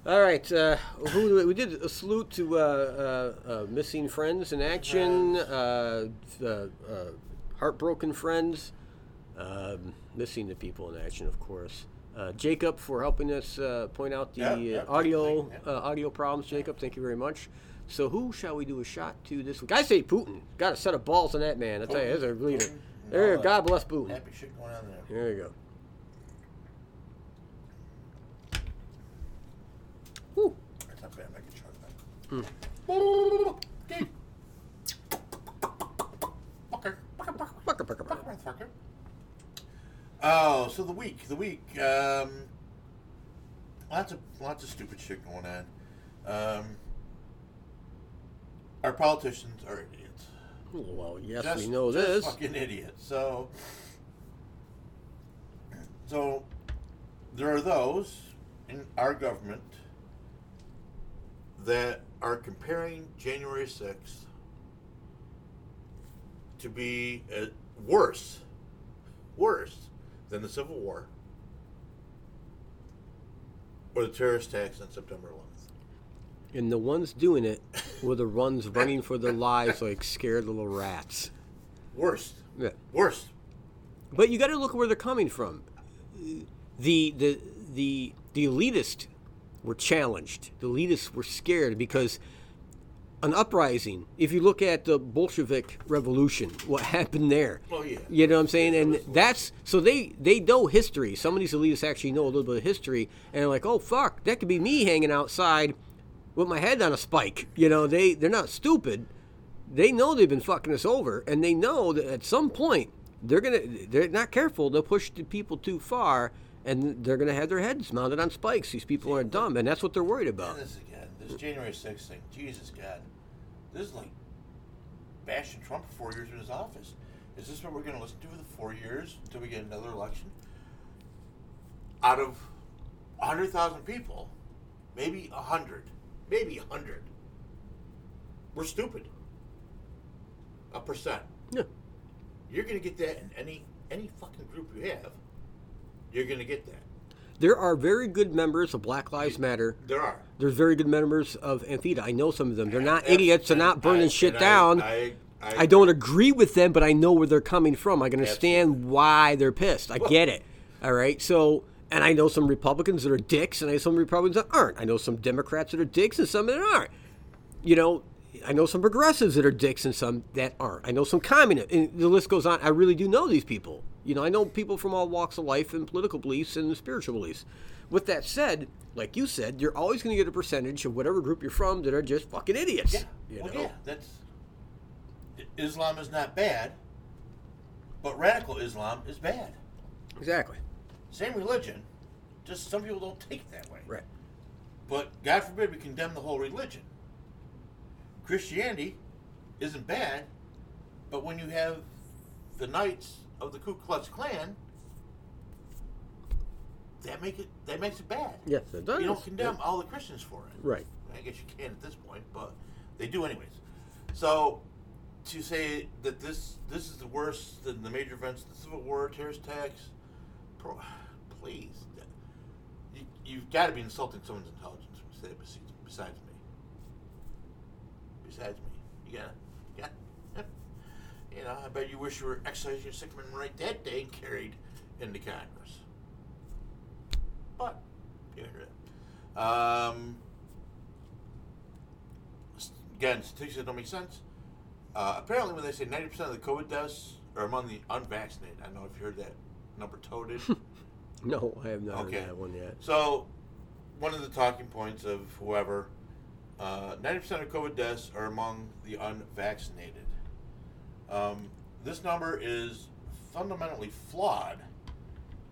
All right, uh, who we, did a salute to uh, uh, uh, missing friends in action, uh, uh, uh, heartbroken friends, um, missing the people in action, of course. Uh, Jacob for helping us uh, point out the Yeah, yeah, uh, audio uh, audio problems. Jacob, thank you very much. So who shall we do a shot to this week? I say Putin. Got a set of balls on that man. I tell you, there's a leader. Putin. There, God bless Putin. happy shit going on there. There you go. Whew. That's not bad. I can try that. Fucker. Fucker, fucker, fucker. Oh, so the week, the week, um, lots of lots of stupid shit going on. Um, our politicians are idiots. Well, yes, just, we know just this. Fucking idiots. So, so there are those in our government that are comparing January sixth to be uh, worse, worse than the Civil War or the terrorist attacks on September 11th. And the ones doing it were the ones running for their lives like scared little rats. Worst, Yeah. worst. But you got to look where they're coming from. The the the the elitists were challenged. The elitists were scared because an uprising. If you look at the Bolshevik Revolution, what happened there? Well, yeah. You know what I'm saying? And that's so they they know history. Some of these elitists actually know a little bit of history, and they're like, oh fuck, that could be me hanging outside with my head on a spike. You know, they they're not stupid. They know they've been fucking us over, and they know that at some point they're gonna they're not careful. They'll push the people too far, and they're gonna have their heads mounted on spikes. These people aren't dumb, and that's what they're worried about. This again, this January 6th thing, Jesus God. This is like bashing Trump for four years in his office. Is this what we're going to listen to for the four years until we get another election? Out of 100,000 people, maybe 100, maybe 100, we're stupid. A percent. Yeah. You're going to get that in any any fucking group you have. You're going to get that. There are very good members of Black Lives Matter. There are. There's very good members of Antifa. I know some of them. They're not idiots. They're not burning I- shit and I- down. I, I I, don't agree with them, but I know where they're coming from. I can understand why they're pissed. I get it. All right. So, and I know some Republicans that are dicks, and I know some Republicans that aren't. I know some Democrats that are dicks, and some that aren't. You know, I know some progressives that are dicks, and some that aren't. I know some communists, and the list goes on. I really do know these people. You know, I know people from all walks of life and political beliefs and spiritual beliefs. With that said, like you said, you're always going to get a percentage of whatever group you're from that are just fucking idiots. Yeah. You well, know? yeah, that's Islam is not bad, but radical Islam is bad. Exactly. Same religion, just some people don't take it that way. Right. But God forbid we condemn the whole religion. Christianity isn't bad, but when you have the knights of the Ku Klux Klan, that make it that makes it bad. Yes, it does. You don't condemn all the Christians for it. Right. I guess you can at this point, but they do anyways. So to say that this this is the worst than the major events, the Civil War, terrorist attacks, pro, please, you, you've got to be insulting someone's intelligence besides, me. Besides me, you gotta, yeah. You know, I bet you wish you were exercising your Sigmund right that day and carried into Congress. But, you know, um, again, statistics that don't make sense. Uh, apparently, when they say 90% of the COVID deaths are among the unvaccinated, I don't know if you heard that number toted. No, I have not Okay. heard that one yet. so, one of the talking points of whoever, uh, 90% of COVID deaths are among the unvaccinated. Um, this number is fundamentally flawed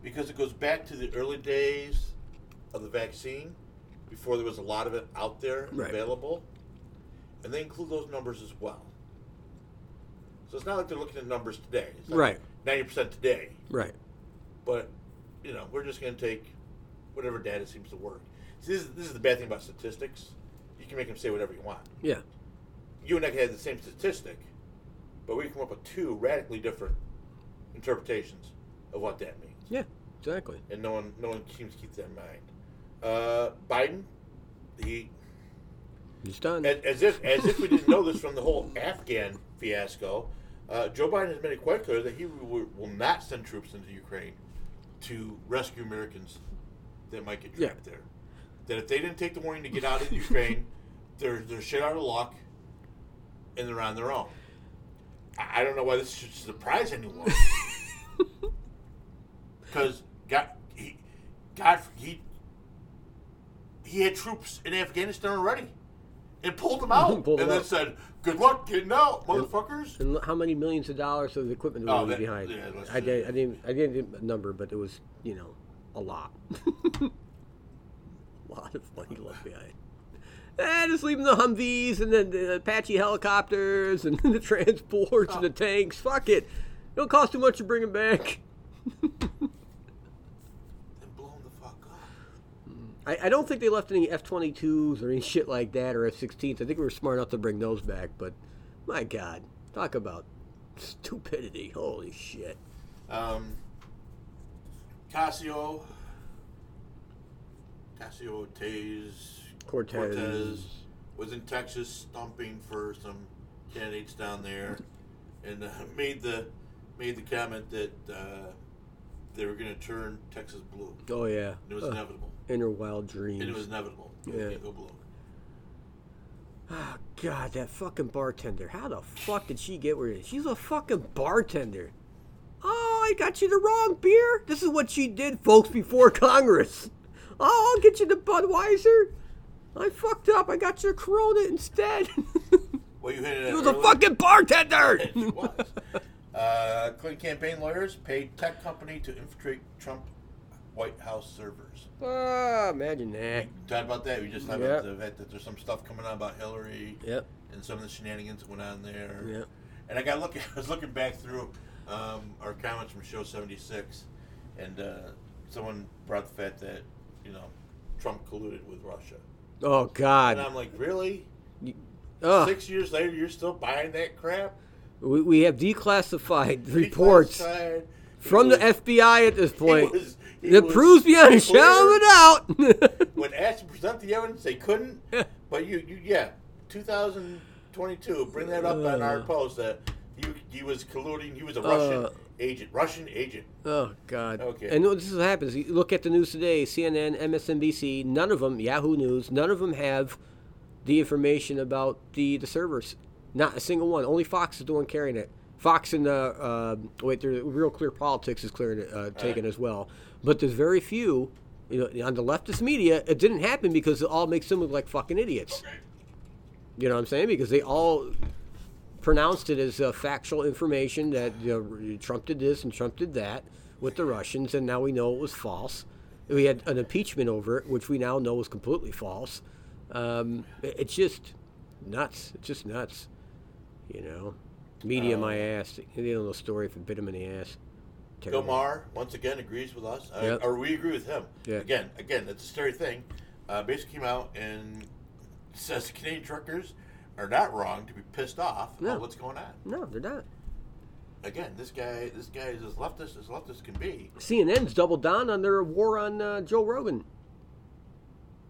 because it goes back to the early days of the vaccine before there was a lot of it out there Right. available. And they include those numbers as well. So it's not like they're looking at numbers today. It's not Right. Ninety percent today, Right. but you know we're just going to take whatever data seems to work. See, this is, this is the bad thing about statistics. You can make them say whatever you want. Yeah. You and I can have the same statistic, but we can come up with two radically different interpretations of what that means, Yeah. Exactly. and no one no one seems to keep that in mind. Uh, Biden, he He's done. as, as if as if we didn't know this from the whole Afghan fiasco, uh, Joe Biden has made it quite clear that he will, will not send troops into Ukraine to rescue Americans that might get trapped there. That if they didn't take the warning to get out of Ukraine, they're they're shit out of luck, and they're on their own. I, don't know why this should surprise anyone. Because God, he, God, he, he had troops in Afghanistan already, and pulled them out, Pulled and them then out. said, "Good luck getting out, motherfuckers." and look how many millions of dollars of equipment were Oh, that- behind? yeah, I, did, I didn't. I didn't get a number, but it was you know a lot. a lot of money left behind. Eh, just leaving the Humvees and then the Apache helicopters and the transports and the tanks. Fuck it. It don't cost too much to bring them back. Then blow 'em the fuck up. I, I don't think they left any F 22s or any shit like that or F 16s. I think we were smart enough to bring those back, but my God, talk about stupidity. Holy shit. Um, Casio, Casio Ortiz Cortez. was in Texas stumping for some candidates down there, and uh, made the made the comment that uh, they were going to turn Texas blue. Oh, yeah. It was Ugh, inevitable. inner wild dreams. And it was inevitable. Yeah. go blue. Oh, God, that fucking bartender. How the fuck did she get where she's a fucking bartender? Oh, I got you the wrong beer. This is what she did, folks, before Congress. Oh, I'll get you the Budweiser. I fucked up. I got your Corona instead. Well, you hit it. he was a fucking bartender. She was. Uh, Clinton campaign lawyers paid tech company to infiltrate Trump White House servers. Ah, imagine that. Talked about that. We just talked Yeah. about the fact that there's some stuff coming out about Hillary Yep. and some of the shenanigans that went on there. Yep. And I got looking. I was looking back through um, our comments from show 76, and uh, someone brought the fact that you know Trump colluded with Russia, Oh God. and I'm like, really? Ugh. Six years later, you're still buying that crap? We, we have declassified reports from He the FBI at this point was- that proves beyond a shadow of a doubt. when asked to present the evidence, they couldn't. But you, you, yeah, 2000, 22. Bring that up on our Uh. post that he, he was colluding. He was a Russian Uh. Agent. Russian agent. Oh God. Okay. And this is what happens. You look at the news today: CNN, MSNBC. None of them, Yahoo News. None of them have the information about the the servers. Not a single one. Only Fox is the one carrying it. Fox and uh, uh, wait, the Real Clear Politics is clearing it, uh, taken as well. But there's very few. You know, on the leftist media, it didn't happen because it all makes them look like fucking idiots. You know what I'm saying? Because they all pronounced it as uh, factual information that Trump did this and Trump did that with the Russians, and now we know it was false. We had an impeachment over it, which we now know was completely false. Um, it- it's just nuts. It's just nuts. You know, media my ass. They don't know the story if it bit him in the ass. Terrible. Maher once again agrees with us, uh, Yep. or we agree with him. Yeah. Again, again, that's a scary thing. Uh, basically came out and says Canadian truckers are not wrong to be pissed off No. about what's going on. No, they're not. Again, this guy, this guy is as leftist as leftist can be. CNN's doubled down on their war on uh, Joe Rogan.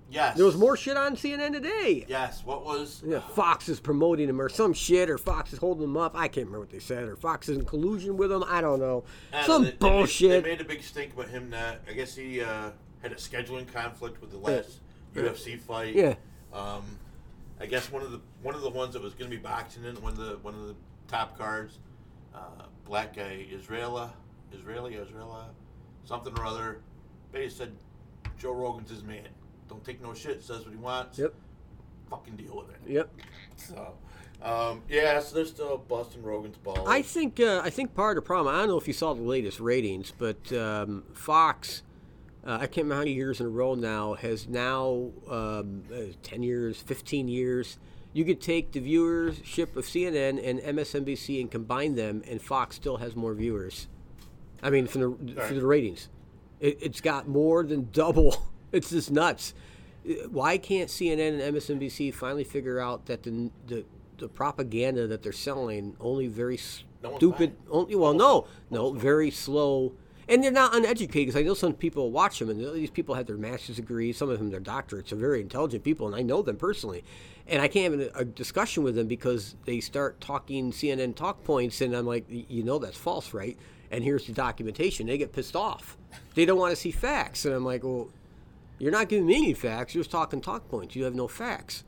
Yes. There was more shit on CNN today. Yes. What was? Yeah, Fox is promoting him or some shit, or Fox is holding him up. I can't remember what they said, or Fox is in collusion with him. I don't know. Some they- they made- bullshit. They made, a big stink about him. That I guess he uh, had a scheduling conflict with the last Yeah. UFC fight. Yeah. Um, I guess one of the one of the ones that was going to be boxing in one of the one of the top cards, uh, black guy Israela, Israeli, Israela, something or other. They said Joe Rogan's his man. Don't take no shit. Says what he wants. Yep. Fucking deal with it. Yep. So, um, yeah. So they're still busting Rogan's balls. I think uh, I think part of the problem. I don't know if you saw the latest ratings, but um, Fox. Uh, I can't remember how many years in a row now has now um, uh, ten years, fifteen years. You could take the viewership of CNN and MSNBC and combine them, and Fox still has more viewers. I mean, for the for the ratings, it, it's got more than double. It's just nuts. Uh, Why can't CNN and MSNBC finally figure out that the the, the propaganda that they're selling only very No stupid? Only well, no, no, very slow. And they're not uneducated because I know some people watch them, and these people have their master's degrees. Some of them their doctorates. They're very intelligent people, and I know them personally. And I can't have a, a discussion with them because they start talking CNN talk points, and I'm like, you know, that's false, right? And here's the documentation. They get pissed off. They don't want to see facts, and I'm like, well, you're not giving me any facts. You're just talking talk points. You have no facts.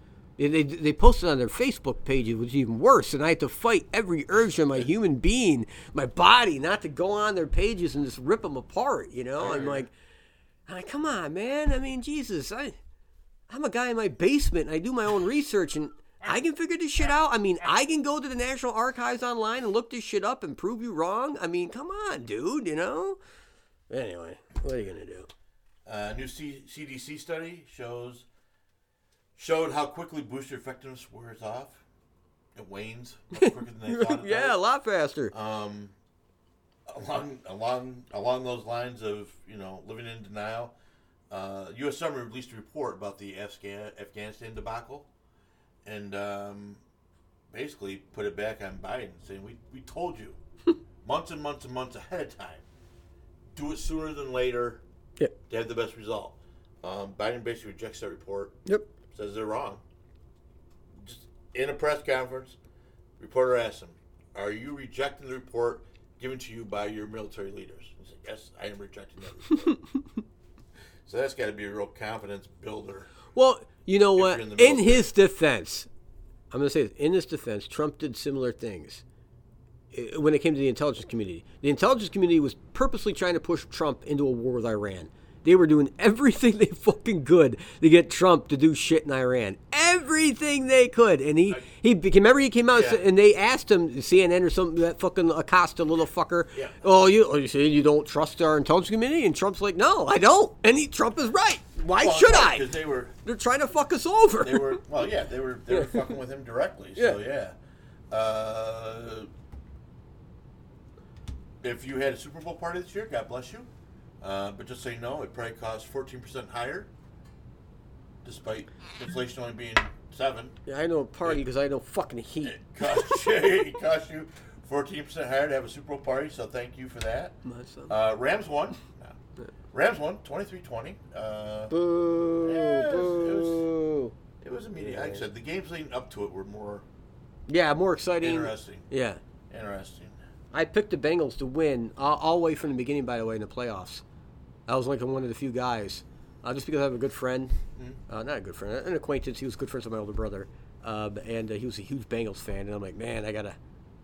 They, they, they posted on their Facebook page, which is even worse. And I had to fight every urge of my human being, my body, not to go on their pages and just rip them apart. You know, I'm like, I'm like, come on, man. I mean, Jesus, I, I'm a guy in my basement. And I do my own research, and I can figure this shit out. I mean, I can go to the National Archives online and look this shit up and prove you wrong. I mean, come on, dude. You know. Anyway, what are you gonna do? A new C- CDC study shows showed how quickly booster effectiveness wears off. It wanes quicker than they thought. It yeah, a lot faster. Um, along along along those lines of you know living in denial, uh, U.S. Army released a report about the Afghan Afghanistan debacle, and um, basically put it back on Biden, saying we we told you months and months and months ahead of time, do it sooner than later Yeah. to have the best result. Um, Biden basically rejects that report, Yep. Says they're wrong. Just in a press conference, reporter asks him, "Are you rejecting the report given to you by your military leaders?" He said, "Yes, I am rejecting that report." so that's got to be a real confidence builder. Well, you know what? in In, his defense, I'm going to say this. In his defense, Trump did similar things when it came to the intelligence community. The intelligence community was purposely trying to push Trump into a war with Iran. They were doing everything they fucking could to get Trump to do shit in Iran. Everything they could, and he he remember he came out and Yeah. and they asked him CNN or something that fucking Acosta little fucker. Yeah. Oh, you oh, you saying you don't trust our intelligence community? And Trump's like, no, I don't. And he, Trump is right. Why should I? Because they were They're trying to fuck us over. they were well, yeah, they were they were fucking with him directly. So yeah. Uh, if you had a Super Bowl party this year, God bless you. Uh, but just so you know, it probably costs fourteen percent higher, despite inflation only being seven. Yeah, I know a party because I know fucking heat. It cost you, it cost you fourteen percent higher to have a Super Bowl party. So thank you for that. Uh, Rams won. No. Rams won 23-20. Uh, boo, yeah, it was- it was- boo. It was immediate. Like I said, the games leading up to it were more Yeah, more exciting. Interesting. Yeah. Interesting. I picked the Bengals to win all, all the way from the beginning, by the way, in the playoffs. I was like one of the few guys, uh, just because I have a good friend, Mm-hmm. uh, not a good friend, an acquaintance. He was good friends with my older brother, um, and uh, he was a huge Bengals fan. And I'm like, man, I gotta,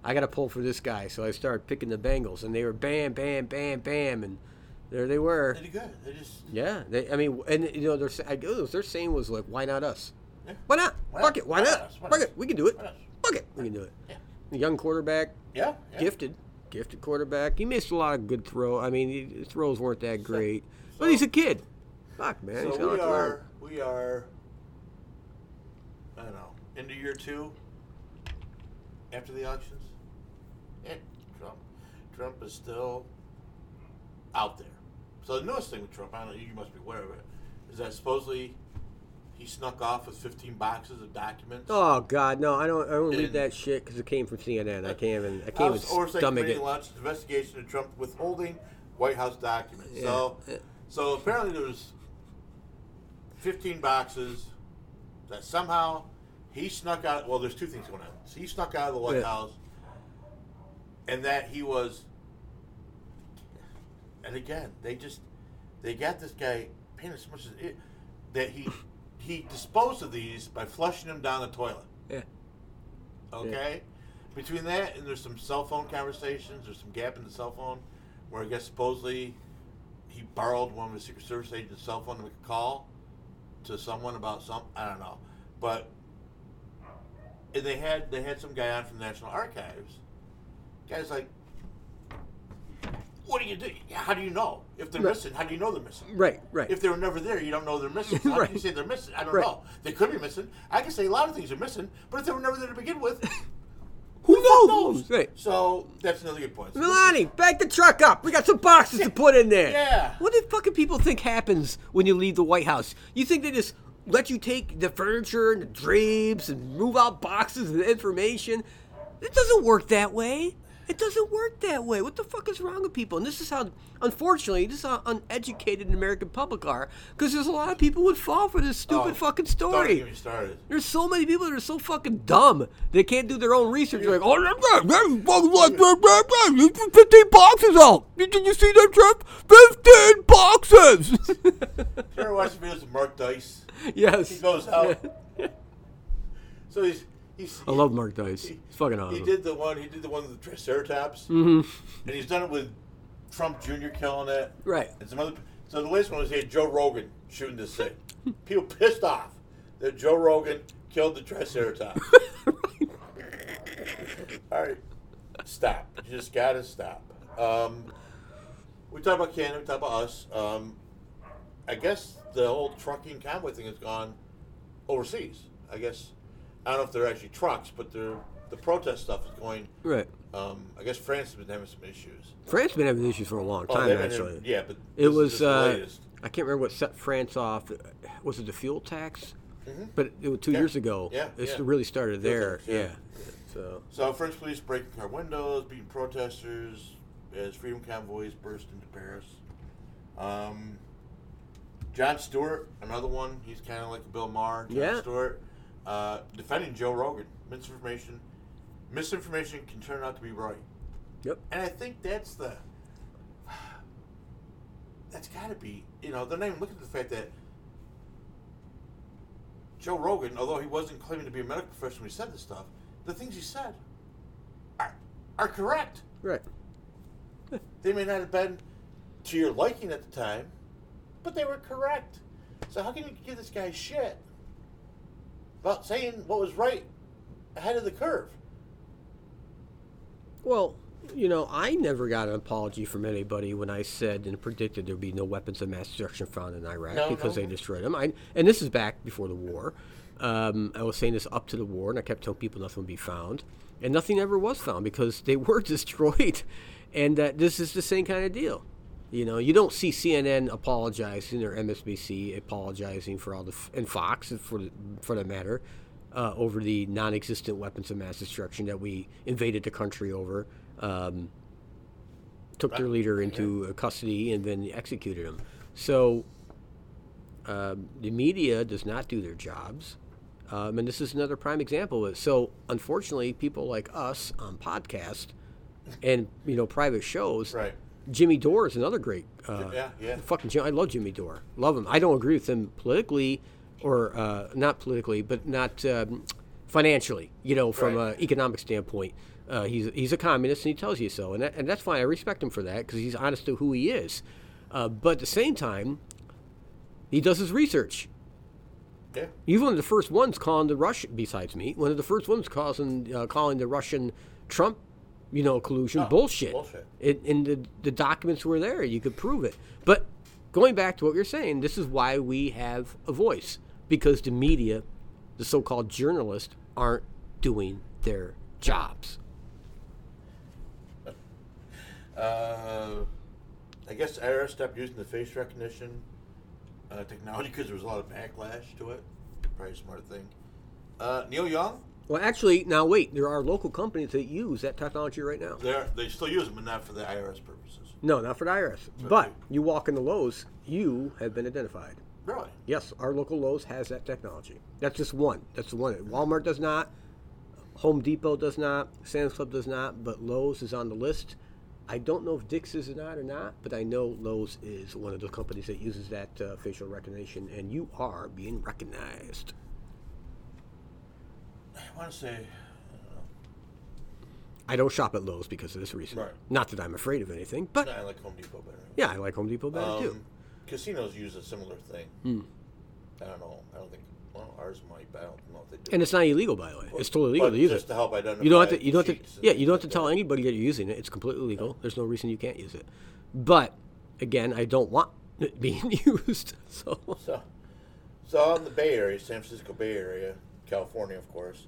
I gotta pull for this guy. So I started picking the Bengals, and they were bam, bam, bam, bam, and there they were. They did good. They just Yeah, they, I mean, and you know, their I their saying was like, "Why not us? Yeah. Why not? Why Fuck not? it, why, Why not? Fuck it, we can do it. Why not us? Fuck it, we can do it." Yeah. Young quarterback, yeah. yeah. gifted, gifted quarterback. He missed a lot of good throw. I mean, his throws weren't that great, but he's a kid. Fuck man, he's So a we are we are I don't know into year two after the elections. Yeah, Trump. Trump is still out there. So the newest thing with Trump, I don't know, you must be aware of it, is that supposedly he snuck off with 15 boxes of documents. Oh God, no! I don't. I don't read that shit because it came from CNN. I can't even. I can't House even Oversight stomach Committee it. launched an investigation of Trump withholding White House documents. So, so apparently there was 15 boxes that somehow he snuck out. Well, there's two things going on. So he snuck out of the White Yeah. House, and that he was. And again, they just they got this guy painted so much as it, that he he disposed of these by flushing them down the toilet. Yeah. Okay. Between that and there's some cell phone conversations. There's some gap in the cell phone where I guess supposedly he borrowed one of the Secret Service agent's cell phone to make a call to someone about some. I don't know, but and they had they had some guy on from the National Archives. Guy's like, "What do you do? How do you know if they're Right. missing? How do you know they're missing? Right. Right. If they were never there, you don't know they're missing. So how Right. can you say they're missing? I don't Right. know. They could be missing. I can say a lot of things are missing, but if they were never there to begin with, Who the fuck knows? Right. So that's another good point. Melania, back the truck up. We got some boxes to put in there. Yeah. What do fucking people think happens when you leave the White House? You think they just let you take the furniture and the drapes and move out boxes and information? It doesn't work that way. It doesn't work that way. What the fuck is wrong with people? And this is how, unfortunately, this is how uneducated the American public are. Because there's a lot of people would fall for this stupid Oh, fucking Don't story. get me started. There's so many people that are so fucking dumb they can't do their own research. They're like, oh, fucking like, blah, blah, blah. You put 15 boxes out. Did you see that, Jeff? 15 boxes. You ever watch the videos of Mark Dice? yes. He goes out. so he's he's. I love Mark Dice. He's fucking awesome. He did the one. He did the one with the Triceratops, mm-hmm. and he's done it with Trump Jr. killing it. Right. And some other. So the latest one was he had Joe Rogan shooting this thing. People pissed off that Joe Rogan killed the Triceratops. All right, stop. You just gotta stop. Um, we talk about Canada. We talk about us. Um, I guess the whole trucking convoy thing has gone overseas. I guess I don't know if they're actually trucks, but they're, the protest stuff is going. Right. Um, I guess France has been having some issues. France has been having issues for a long Oh, time, they've actually. yeah, but It was, uh, latest. I can't remember what set France off. Was it the fuel tax? But it was two Mm-hmm. Yeah. years ago. Yeah, It's yeah. really started there. tax, yeah. yeah. So. So French police breaking car windows, beating protesters as freedom convoys burst into Paris. Um, Jon Stewart, another one. He's kind of like Bill Maher. Jon Yeah. Stewart, uh, defending Joe Rogan. Misinformation, misinformation can turn out to be right, Yep. and I think that's the. That's got to be, you know, they're not even looking at the fact that Joe Rogan, although he wasn't claiming to be a medical professional when he said this stuff, the things he said are, are correct. Right. They may not have been to your liking at the time, but they were correct. So how can you give this guy shit about saying what was right ahead of the curve? Well, you know, I never got an apology from anybody when I said and predicted there'd be no weapons of mass destruction found in Iraq No, because no. they destroyed them. I, and this is back before the war. Um, I was saying this up to the war, and I kept telling people nothing would be found, and nothing ever was found because they were destroyed. And that this is the same kind of deal. You know, you don't see CNN apologizing or MSNBC apologizing for all the and Fox for the, for that matter uh, over the non-existent weapons of mass destruction that we invaded the country over, um, took their leader into custody and then executed him. So um, the media does not do their jobs. Um, and this is another prime example of it. So, unfortunately, people like us on podcast and you know private shows, Right. Jimmy Dore is another great. Uh, Yeah, yeah. Fucking Jim, I love Jimmy Dore. Love him. I don't agree with him politically, or uh, not politically, but not um, financially. You know, from Right. an economic standpoint, uh, he's he's a communist and he tells you so, and that, and that's fine. I respect him for that because he's honest to who he is. Uh, but at the same time, he does his research. Yeah. He's one of the first ones calling the Russian, besides me, one of the first ones causing, uh, calling the Russian Trump, you know, collusion bullshit. Oh, bullshit. It, and the, the documents were there. You could prove it. But going back to what you're saying, this is why we have a voice because the media, the so-called journalists, aren't doing their jobs. Uh, I guess IRS stopped using the face recognition uh, technology because there was a lot of backlash to it. Probably a smart thing. Uh, Neil Young, Well, actually, now wait. There are local companies that use that technology right now. they they still use them, but not for the IRS purposes. No, not for the IRS. But you walk into Lowe's, you have been identified. Really? Yes, our local Lowe's has that technology. That's just one. That's the one. Walmart does not. Home Depot does not. Sam's Club does not. But Lowe's is on the list. I don't know if Dick's is not or not, but I know Lowe's is one of the companies that uses that uh, facial recognition, and you are being recognized. I want to say, I don't shop at Lowe's because of this reason. Right. Not that I'm afraid of anything, but I like Home Depot better. yeah, I like Home Depot better too. Um, casinos use a similar thing. Hmm. I don't know. I don't think. Well, ours might, but I don't know if they do. And it's not illegal, by the way. It's totally legal But to use just it. to help identify You don't have to. You don't have cheats to. and Yeah, you don't have things to like tell anybody that you're using it. It's completely legal. There's no reason you can't use it. But again, I don't want it being used. So So, so in the Bay Area, San Francisco Bay Area, California, of course,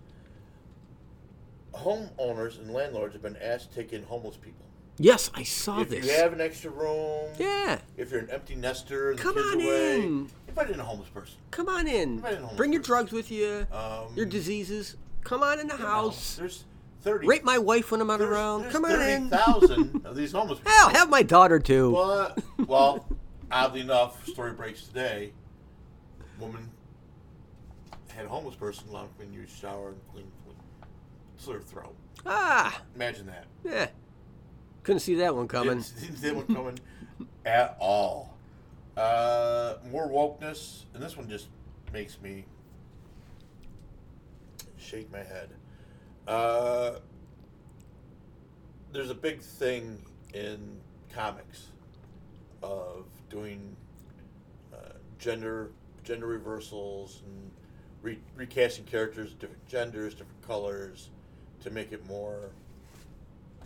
homeowners and landlords have been asked to take in homeless people. yes, I saw if this. you have an extra room, yeah, if you're an empty nester Come on away, in. invite in a homeless person. come on in. In Bring your person. drugs with you. Um, your diseases. Come on in the you know, house. there's thirty. Rape my wife when I'm not around. Come on in. thousand of these homeless people. Hell, have my daughter too. But, well, oddly enough, story breaks today. Woman had a homeless person him to use shower and clean, clean throat. ah, Imagine that. yeah. Couldn't see that one coming. Didn't, didn't see that one coming at all. Uh, more wokeness, and this one just makes me shake my head. Uh, there's a big thing in comics of doing uh, gender gender reversals and re- recasting characters, different genders, different colors, to make it more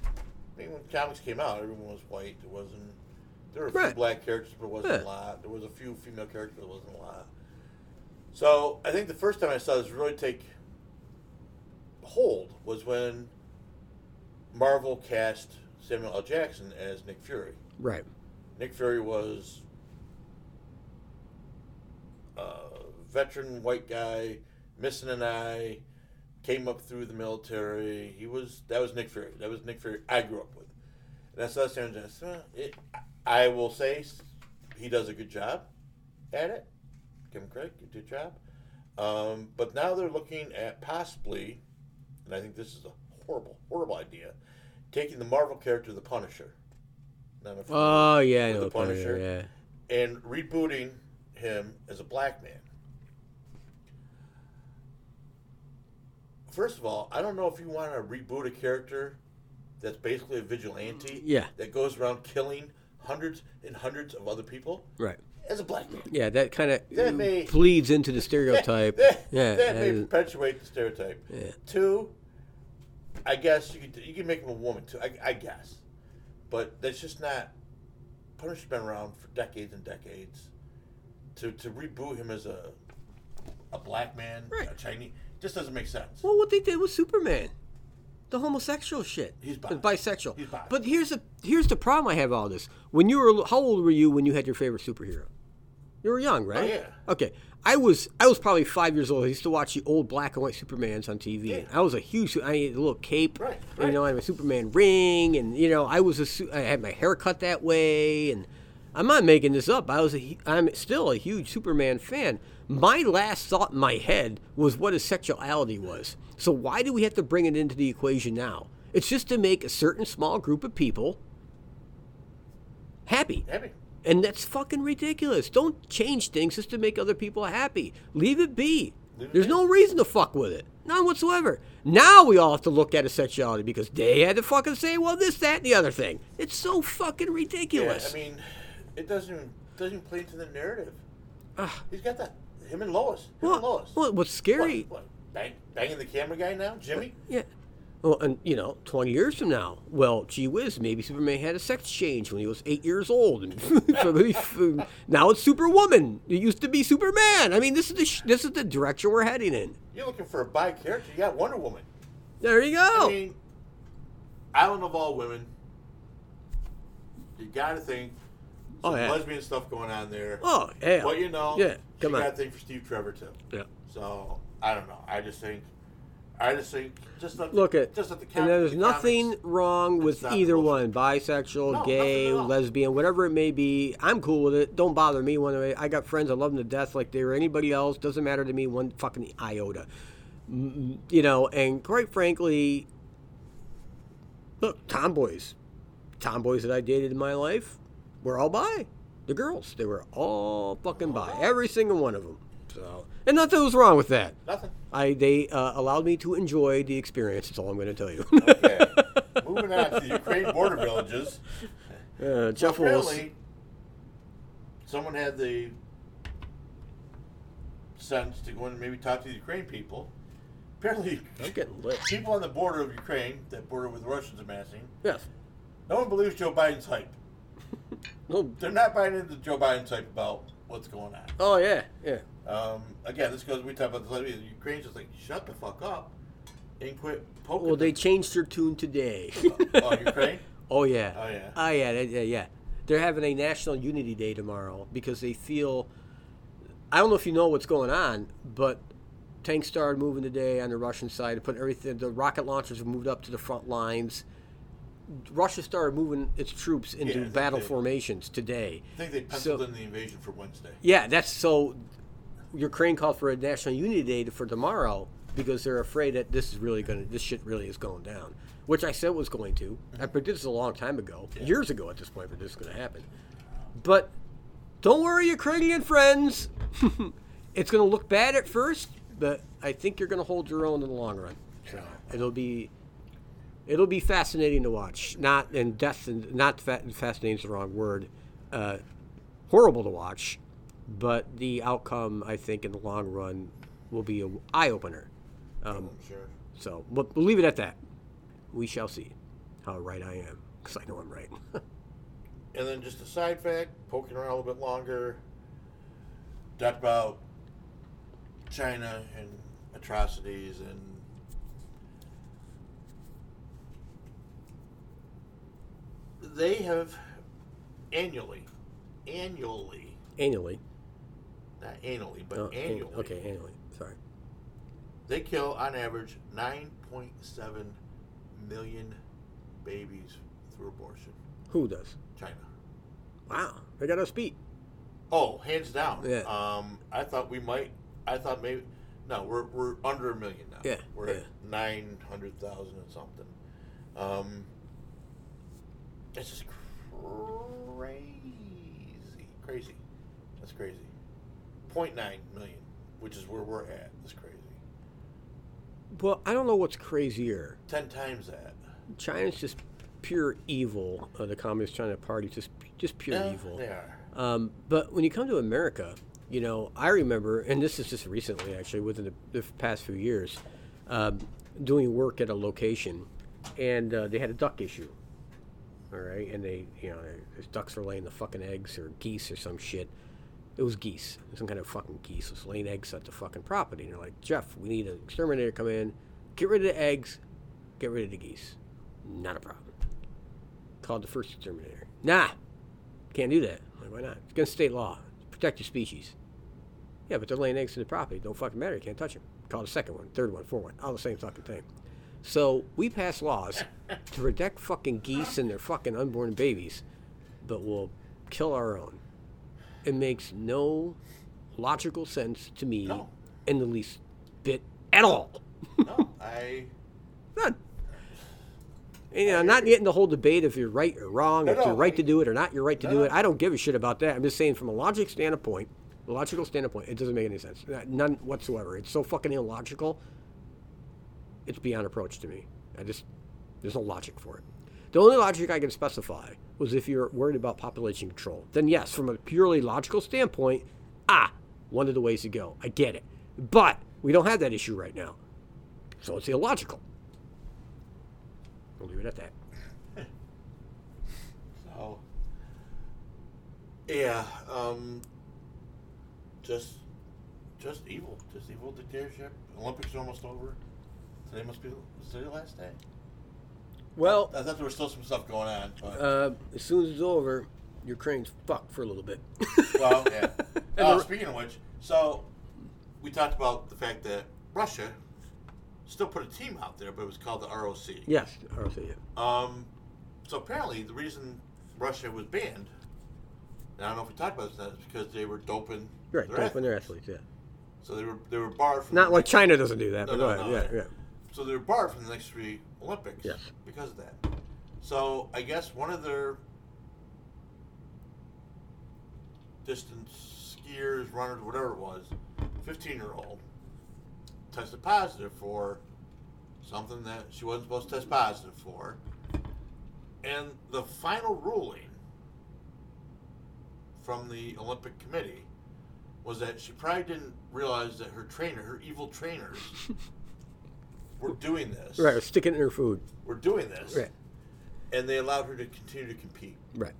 I mean, when comics came out, everyone was white. There wasn't. There were a few Right. black characters, but it wasn't Yeah. a lot. There was a few female characters, but it wasn't a lot. So I think the first time I saw this really take hold was when Marvel cast Samuel L. Jackson as Nick Fury. Right. Nick Fury was a veteran white guy, missing an eye, came up through the military. He was that was Nick Fury. That was Nick Fury I grew up with. And that's Samuel Jackson. uh, It, I will say he does a good job at it. Give him credit, good job. Um, but now they're looking at possibly, and I think this is a horrible, horrible idea, taking the Marvel character, the Punisher. Oh yeah, I with know the the Punisher. Punisher. Yeah. and rebooting him as a black man. First of all, I don't know if you want to reboot a character that's basically a vigilante Yeah. that goes around killing hundreds and hundreds of other people Right. as a black man. Yeah, that kind of That may- bleeds into the stereotype. that, yeah, that may and- perpetuate the stereotype. Yeah. Two, I guess you could you can make him a woman too. I, I guess, but that's just not. Punisher's been around for decades and decades. To to reboot him as a a black man, Right. a Chinese, just doesn't make sense. Well, what they did with Superman, the homosexual shit. He's bi. Bisexual. He's bi. But here's the here's the problem I have all this. When you were how old were you when you had your favorite superhero? You were young, right? Oh, yeah. Okay. I was I was probably five years old. I used to watch the old black and white Supermans on TV. Yeah. I was a huge. I had a little cape. Right, and, you know, I had a Superman ring, and you know, I was a. I had my hair cut that way, and I'm not making this up. I was a, I'm still a huge Superman fan. My last thought in my head was what his sexuality was. So why do we have to bring it into the equation now? It's just to make a certain small group of people happy. Happy. And that's fucking ridiculous. Don't change things just to make other people happy. Leave it be. Leave it There's be. no reason to fuck with it. None whatsoever. Now we all have to look at his sexuality because they had to fucking say, well, this, that, and the other thing. It's so fucking ridiculous. Yeah. I mean, it doesn't doesn't play into the narrative. Ah. He's got that. Him and Lois. Him well, and Lois. well, what's scary? What, what, bang, banging the camera guy now, Jimmy? Yeah. Well, and you know, 20 years from now, well, gee whiz, maybe Superman had a sex change when he was eight years old, and now it's Superwoman. It used to be Superman. I mean, this is the sh- this is the direction we're heading in. You're looking for a bi character. You got Wonder Woman. There you go. I mean, Island of all women. You got to think. Oh, yeah. lesbian stuff going on there. oh, yeah. But you know, Yeah, come on. got to think for Steve Trevor too. Yeah. So I don't know. I just think, I just think, just let Look at, just let the and there's the nothing comics- wrong with either one, bisexual, No, gay, at lesbian, whatever it may be. I'm cool with it. Don't bother me one way. I got friends I love them to death, like they were anybody else. Doesn't matter to me one fucking iota. You know, and quite frankly, look, tomboys, tomboys that I dated in my life were all bi. The girls, they were all fucking bi, every single one of them. So, and nothing was wrong with that. Nothing. I they uh, allowed me to enjoy the experience. That's all I'm going to tell you. Okay. Moving on to the Ukraine border villages. uh, Jeff Willis. Apparently, someone had the sense to go and maybe talk to the Ukraine people. Apparently, I'm getting lit. people on the border of Ukraine, that border with the Russians amassing, Yes. no one believes Joe Biden's hype. No. They're not buying into Joe Biden's type about what's going on. Oh yeah, yeah. Um, again, this goes. We talk about the. Ukraine's just like shut the fuck up and quit poking. Well, they them." changed their tune today. oh, Ukraine. oh yeah. Oh, yeah. Oh yeah. Yeah. Yeah. They're having a National Unity Day tomorrow because they feel. I don't know if you know what's going on, but tanks started moving today on the Russian side to put everything. The rocket launchers have moved up to the front lines. Russia started moving its troops into think battle they- formations today. I think they penciled So- in the invasion for Wednesday. Yeah, that's so. Ukraine called for a national unity day for tomorrow because they're afraid that this is really going to, this shit really is going down. Which I said was going to. Mm-hmm. I predicted this a long time ago, years ago at this point, that this is going to happen. But don't worry, Ukrainian friends. it's going to look bad at first, but I think you're going to hold your own in the long run. So it'll be. It'll be fascinating to watch. Not and death and not fa- fascinating is the wrong word. Uh, horrible to watch, but the outcome I think in the long run will be an eye opener. Um, Sure. so we'll, we'll leave it at that. We shall see how right I am because I know I'm right. And then just a side fact, poking around a little bit longer, talked about China and atrocities and they have annually, annually, annually. not annually, but Oh, an- annually, okay, annually. Sorry. they kill on average 9.7 million babies through abortion. Who does? China. Wow, they got us beat. Oh, hands down. Yeah. Um, I thought we might. I thought maybe. No, we're we're under a million now. Yeah, We're yeah. at nine hundred thousand and something. Um, it's just crazy, crazy. That's crazy. 0.9 million, which is where we're at. That's crazy. Well, I don't know what's crazier. Ten times that. China's just pure evil. Uh, the Communist China Party just just pure Yeah, evil. They are. Um, but when you come to America, you know, I remember, and this is just recently, actually, within the, the past few years, um, doing work at a location, and uh, they had a duck issue. All right, and they, you know, there's ducks are laying the fucking eggs or geese or some shit. It was geese, some kind of fucking geese was laying eggs at the fucking property. And they're like, Jeff, we need an exterminator to come in, get rid of the eggs, get rid of the geese. Not a problem. Called the first exterminator. Nah, can't do that. I'm like, why not? It's against state law. Protect your species. Yeah, but they're laying eggs in the property. Don't fucking matter. You can't touch them. Call the second one, third one, fourth one. All the same fucking thing. So we pass laws to protect fucking geese and their fucking unborn babies, but we'll kill our own. It makes no logical sense to me No. in the least bit at all. No, I. None. You know, I'm not getting the whole debate if you're right or wrong, No, if no, you're right I- to do it or not, you're right to do it. I don't give a shit about that. I'm just saying, from a logic standpoint, logical standpoint, it doesn't make any sense. Uh, None whatsoever. It's so fucking illogical. It's beyond approach to me. I just, there's no logic for it. The only logic I can specify was if you're worried about population control. Then yes, from a purely logical standpoint, ah, one of the ways to go. I get it. But we don't have that issue right now. So it's illogical. We'll leave it at that. So. Yeah. Um. Just. Just evil. Just evil dictatorship. Olympics almost over. Today must be was today the last day. Well, I thought there was still some stuff going on, but uh, as soon as it's over, Ukraine's fucked for a little bit. well, yeah. Uh, speaking of which, so we talked about the fact that Russia still put a team out there, but it was called the ROC. yes, I'll say. Um, so apparently, the reason Russia was banned, and I don't know if we talked about this, is because they were doping. Right, their doping their athletes. athletes, yeah. So they were they were barred from Not like China doesn't do that, No, but no, go ahead. no, yeah, yeah. So they're barred from the next three Olympics. Because of that. So I guess one of their distance skiers, runners, whatever it was, 15 year old, tested positive for something that she wasn't supposed to test positive for. And the final ruling from the Olympic Committee was that she probably didn't realize that her trainer, her evil trainers, were doing this. Right, stick it in her food. We're doing this. Right, And they allowed her to continue to compete. right.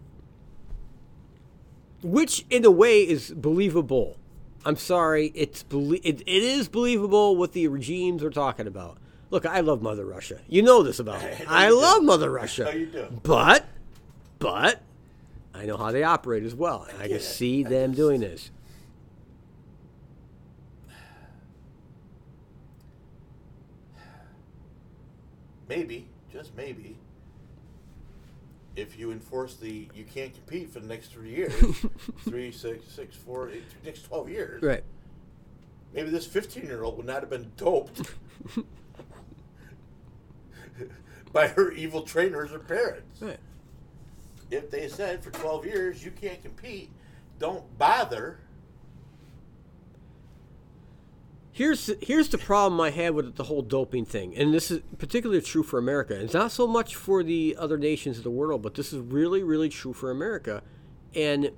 Which, in a way, is believable. I'm sorry, it's belie- it, it is believable what the regimes are talking about. Look, I love Mother Russia. You know this about me. I I you do. love Mother Russia. No, you do. But, but, I know how they operate as well. And I can see I them doing this. Maybe, just maybe, if you enforce the you can't compete for the next three years, three, six, six, four, eight, next 12 years, Right. maybe this 15 year old would not have been doped by her evil trainers or parents. Right. If they said for 12 years you can't compete, don't bother. Here's here's the problem I had with the whole doping thing, and this is particularly true for America. It's not so much for the other nations of the world, but this is really, really true for America, and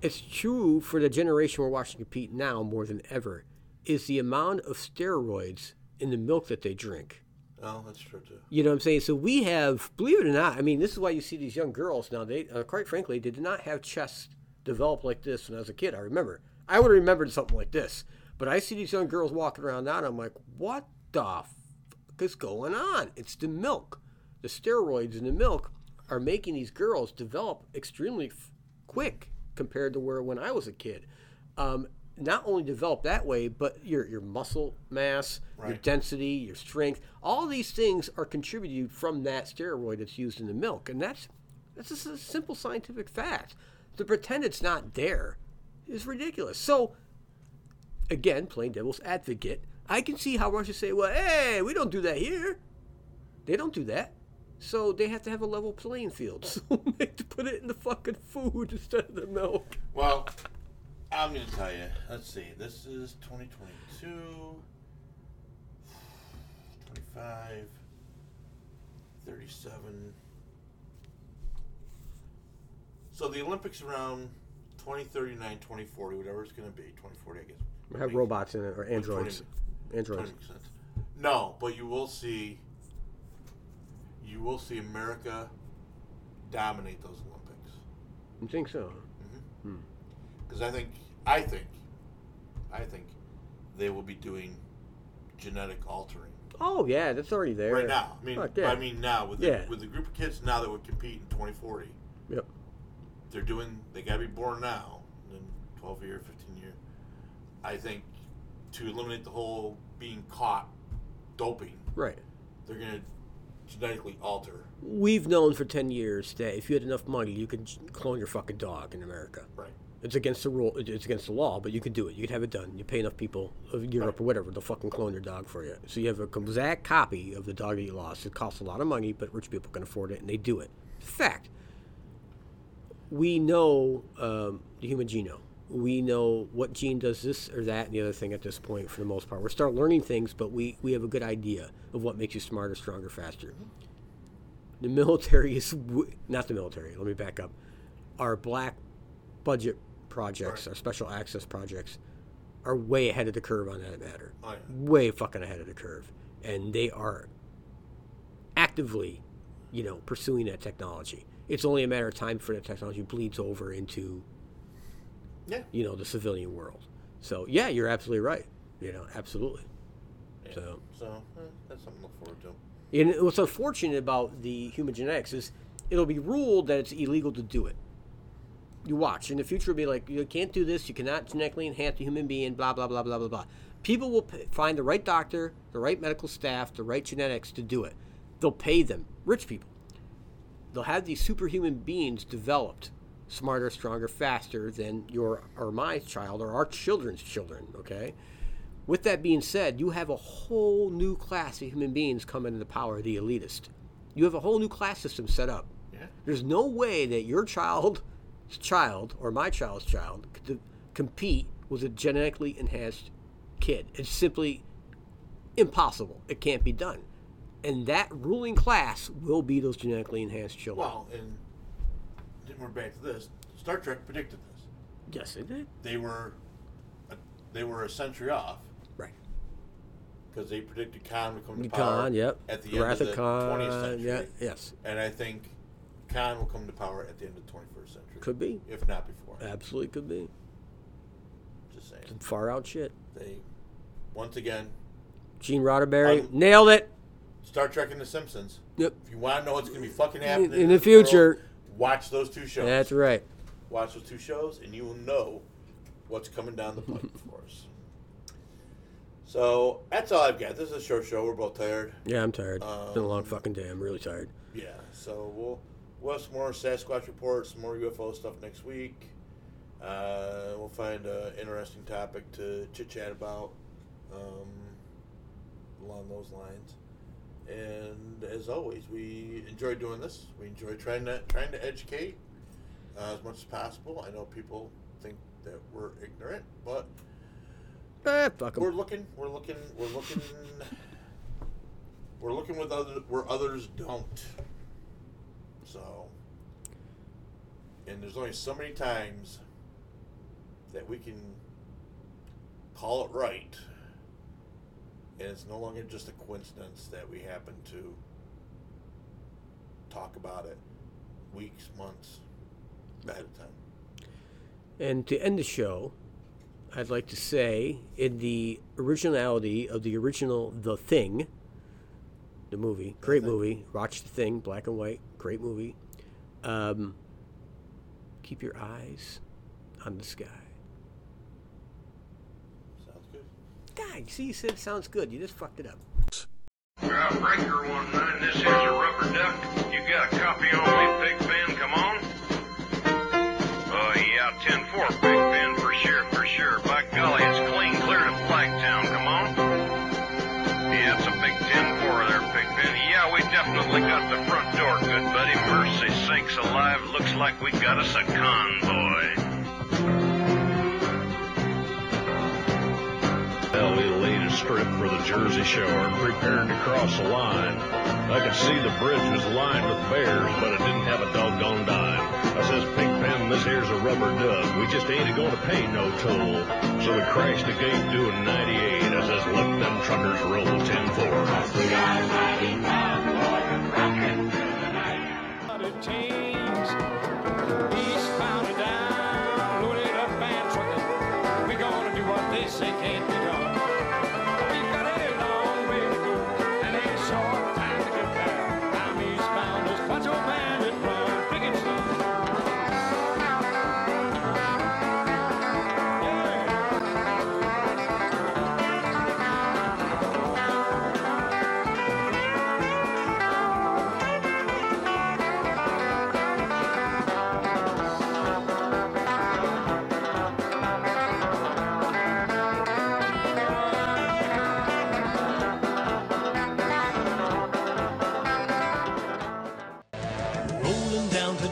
it's true for the generation we're watching compete now more than ever. Is the amount of steroids in the milk that they drink? Oh, that's true too. You know what I'm saying? So we have, believe it or not, I mean, this is why you see these young girls now. They, uh, quite frankly, they did not have chests developed like this when I was a kid. I remember. I would have remembered something like this. But I see these young girls walking around now, and I'm like, what the fuck is going on? It's the milk. The steroids in the milk are making these girls develop extremely f- quick compared to where when I was a kid. Um, not only develop that way, but your your muscle mass, your density, your strength, all these things are contributed from that steroid that's used in the milk, and that's that's just a simple scientific fact. To pretend it's not there is ridiculous. So, again, playing devil's advocate, I can see how Russia say, "Well, hey, we don't do that here." They don't do that, so they have to have a level playing field. So they have to put it in the fucking food instead of the milk. Well, I'm going to tell you. Let's see. This is 2022, 25, 37. So the Olympics around 2039, 2040, whatever it's going to be. 2040, I guess. Have robots in it or androids. 20, Androids. 20%. No, but you will see. You will see America dominate those Olympics. You think so? Mm-hmm. Hmm. because I think I think I think they will be doing genetic altering Oh yeah, that's already there. right now. I mean, Fuck, yeah. I mean now with the, Yeah. with the group of kids now that would compete in 2040, Yep. they're doing. They got to be born now, in 12 year, 15 year. I think to eliminate the whole being caught doping, Right. they're gonna genetically alter. We've known for 10 years that if you had enough money, you could clone your fucking dog in America. Right. It's against the rule. It's against the law, but you could do it. You could have it done. You pay enough people of Europe or whatever, they'll fucking clone your dog for you. So you have a exact copy of the dog that you lost. It costs a lot of money, but rich people can afford it, and they do it. Fact. We know um, the human genome. We know what gene does this or that and the other thing at this point for the most part. We're starting learning things, but we, we have a good idea of what makes you smarter, stronger, faster. The military is w- not the military. Let me back up. Our black budget projects, our special access projects, are way ahead of the curve on that matter. Oh, yeah. Way fucking ahead of the curve, and they are actively, you know, pursuing that technology. It's only a matter of time before that technology bleeds over into, Yeah. you know, the civilian world. So yeah, you're absolutely right. You know, absolutely. yeah. So. So eh, that's something to look forward to. And what's unfortunate about the human genetics is it'll be ruled that it's illegal to do it. You watch. In the future, it'll be like, you can't do this. You cannot genetically enhance a human being, blah, blah, blah, blah, blah, blah. People will p- find the right doctor, the right medical staff, the right genetics to do it. They'll pay them, rich people. They'll have these superhuman beings developed, smarter, stronger, faster than your or my child or our children's children, okay? With that being said, you have a whole new class of human beings coming into power, the elitist. You have a whole new class system set up. Yeah. There's no way that your child's child or my child's child could compete with a genetically enhanced kid. It's simply impossible. It can't be done. And that ruling class will be those genetically enhanced children. Well, and we're back to this. Star Trek predicted this. yes, it did. They were, a, they were a century off Right. because they predicted Khan would come to The power Khan, yep. at the end Wrath of the Khan, 20th century. yeah, yes. And I think Khan will come to power at the end of the 21st century. Could be. if not before. Absolutely could be. Just saying. Some far out shit. They, once again, Gene Roddenberry nailed it. Star Trek and The Simpsons. Yep. If you want to know what's going to be fucking happening in the this future. world, watch those two shows. That's right. Watch those two shows, and you will know what's coming down the pipe for us. So that's all I've got. This is a short show. We're both tired. Yeah, I'm tired. it's been a long Um, fucking day. I'm really tired. Yeah. So we'll we'll have some more Sasquatch reports, some more UFO stuff next week. Uh, we'll find an interesting topic to chit chat about um, along those lines. And as always, we enjoy doing this. We enjoy trying to trying to educate uh, as much as possible. I know people think that we're ignorant, but Eh, we're looking. We're looking. We're looking. we're looking with other where others don't. So, and there's only so many times that we can call it right, and it's no longer just a coincidence that we happen to talk about it weeks, months at a time. And to end the show, I'd like to say, in the originality of the original The Thing, the movie, great Thing. movie, watch The Thing, black and white, great movie. Um, keep your eyes on the sky. Sounds good. God, see, you said it sounds good. You just fucked it up. Breaker one nine, this here's a rubber duck. You got a copy on me, Big Ben? Come on. Uh, yeah, 10-4, Big Ben, for sure, for sure. By golly, it's clean clear to Flagtown. Come on. Yeah, it's a big 10-4 there, Big Ben. Yeah, we definitely got the front door, good buddy. Mercy sakes alive, looks like we got us a convoy. Jersey Shore, preparing to cross the line. I could see the bridge was lined with bears, but it didn't have a doggone dime. I says, Big Ben, this here's a rubber duck. We just ain't going to pay no toll. So we crashed the gate doing 98. I says, let them truckers roll 10-4. Hundred teams, eastbound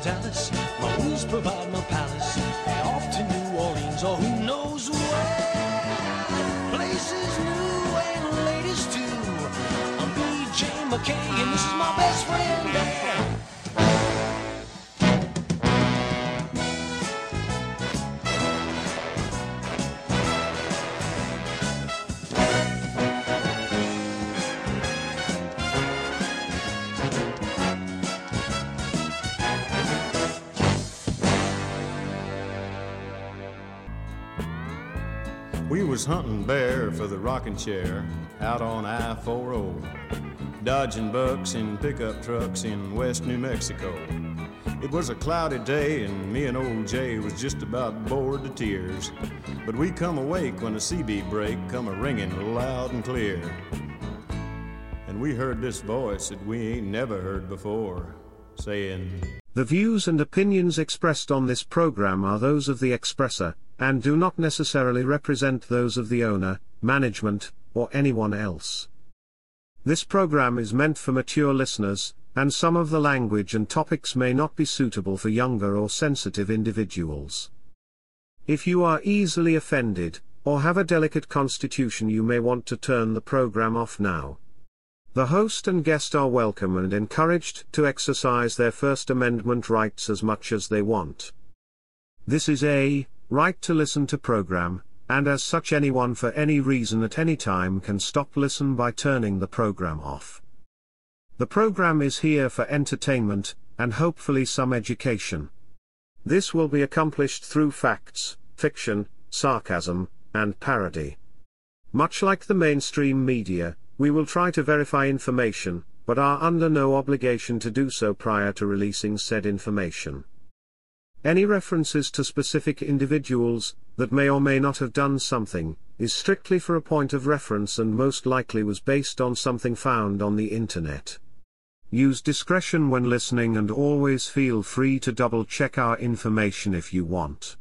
Dallas. My rules provide for the rocking chair out on I-4O, dodging bucks in pickup trucks in West New Mexico. It was a cloudy day and me and old Jay was just about bored to tears. But we come awake when a CB break come a ringing loud and clear. And we heard this voice that we ain't never heard before, saying, The views and opinions expressed on this program are those of the expresser, and do not necessarily represent those of the owner, management, or anyone else. This program is meant for mature listeners, and some of the language and topics may not be suitable for younger or sensitive individuals. If you are easily offended, or have a delicate constitution, you may want to turn the program off now. The host and guest are welcome and encouraged to exercise their First Amendment rights as much as they want. This is a right to listen to program, and as such anyone for any reason at any time can stop listen by turning the program off. The program is here for entertainment, and hopefully some education. This will be accomplished through facts, fiction, sarcasm, and parody. Much like the mainstream media, we will try to verify information, but are under no obligation to do so prior to releasing said information. Any references to specific individuals, that may or may not have done something, is strictly for a point of reference and most likely was based on something found on the internet. Use discretion when listening and always feel free to double check our information if you want.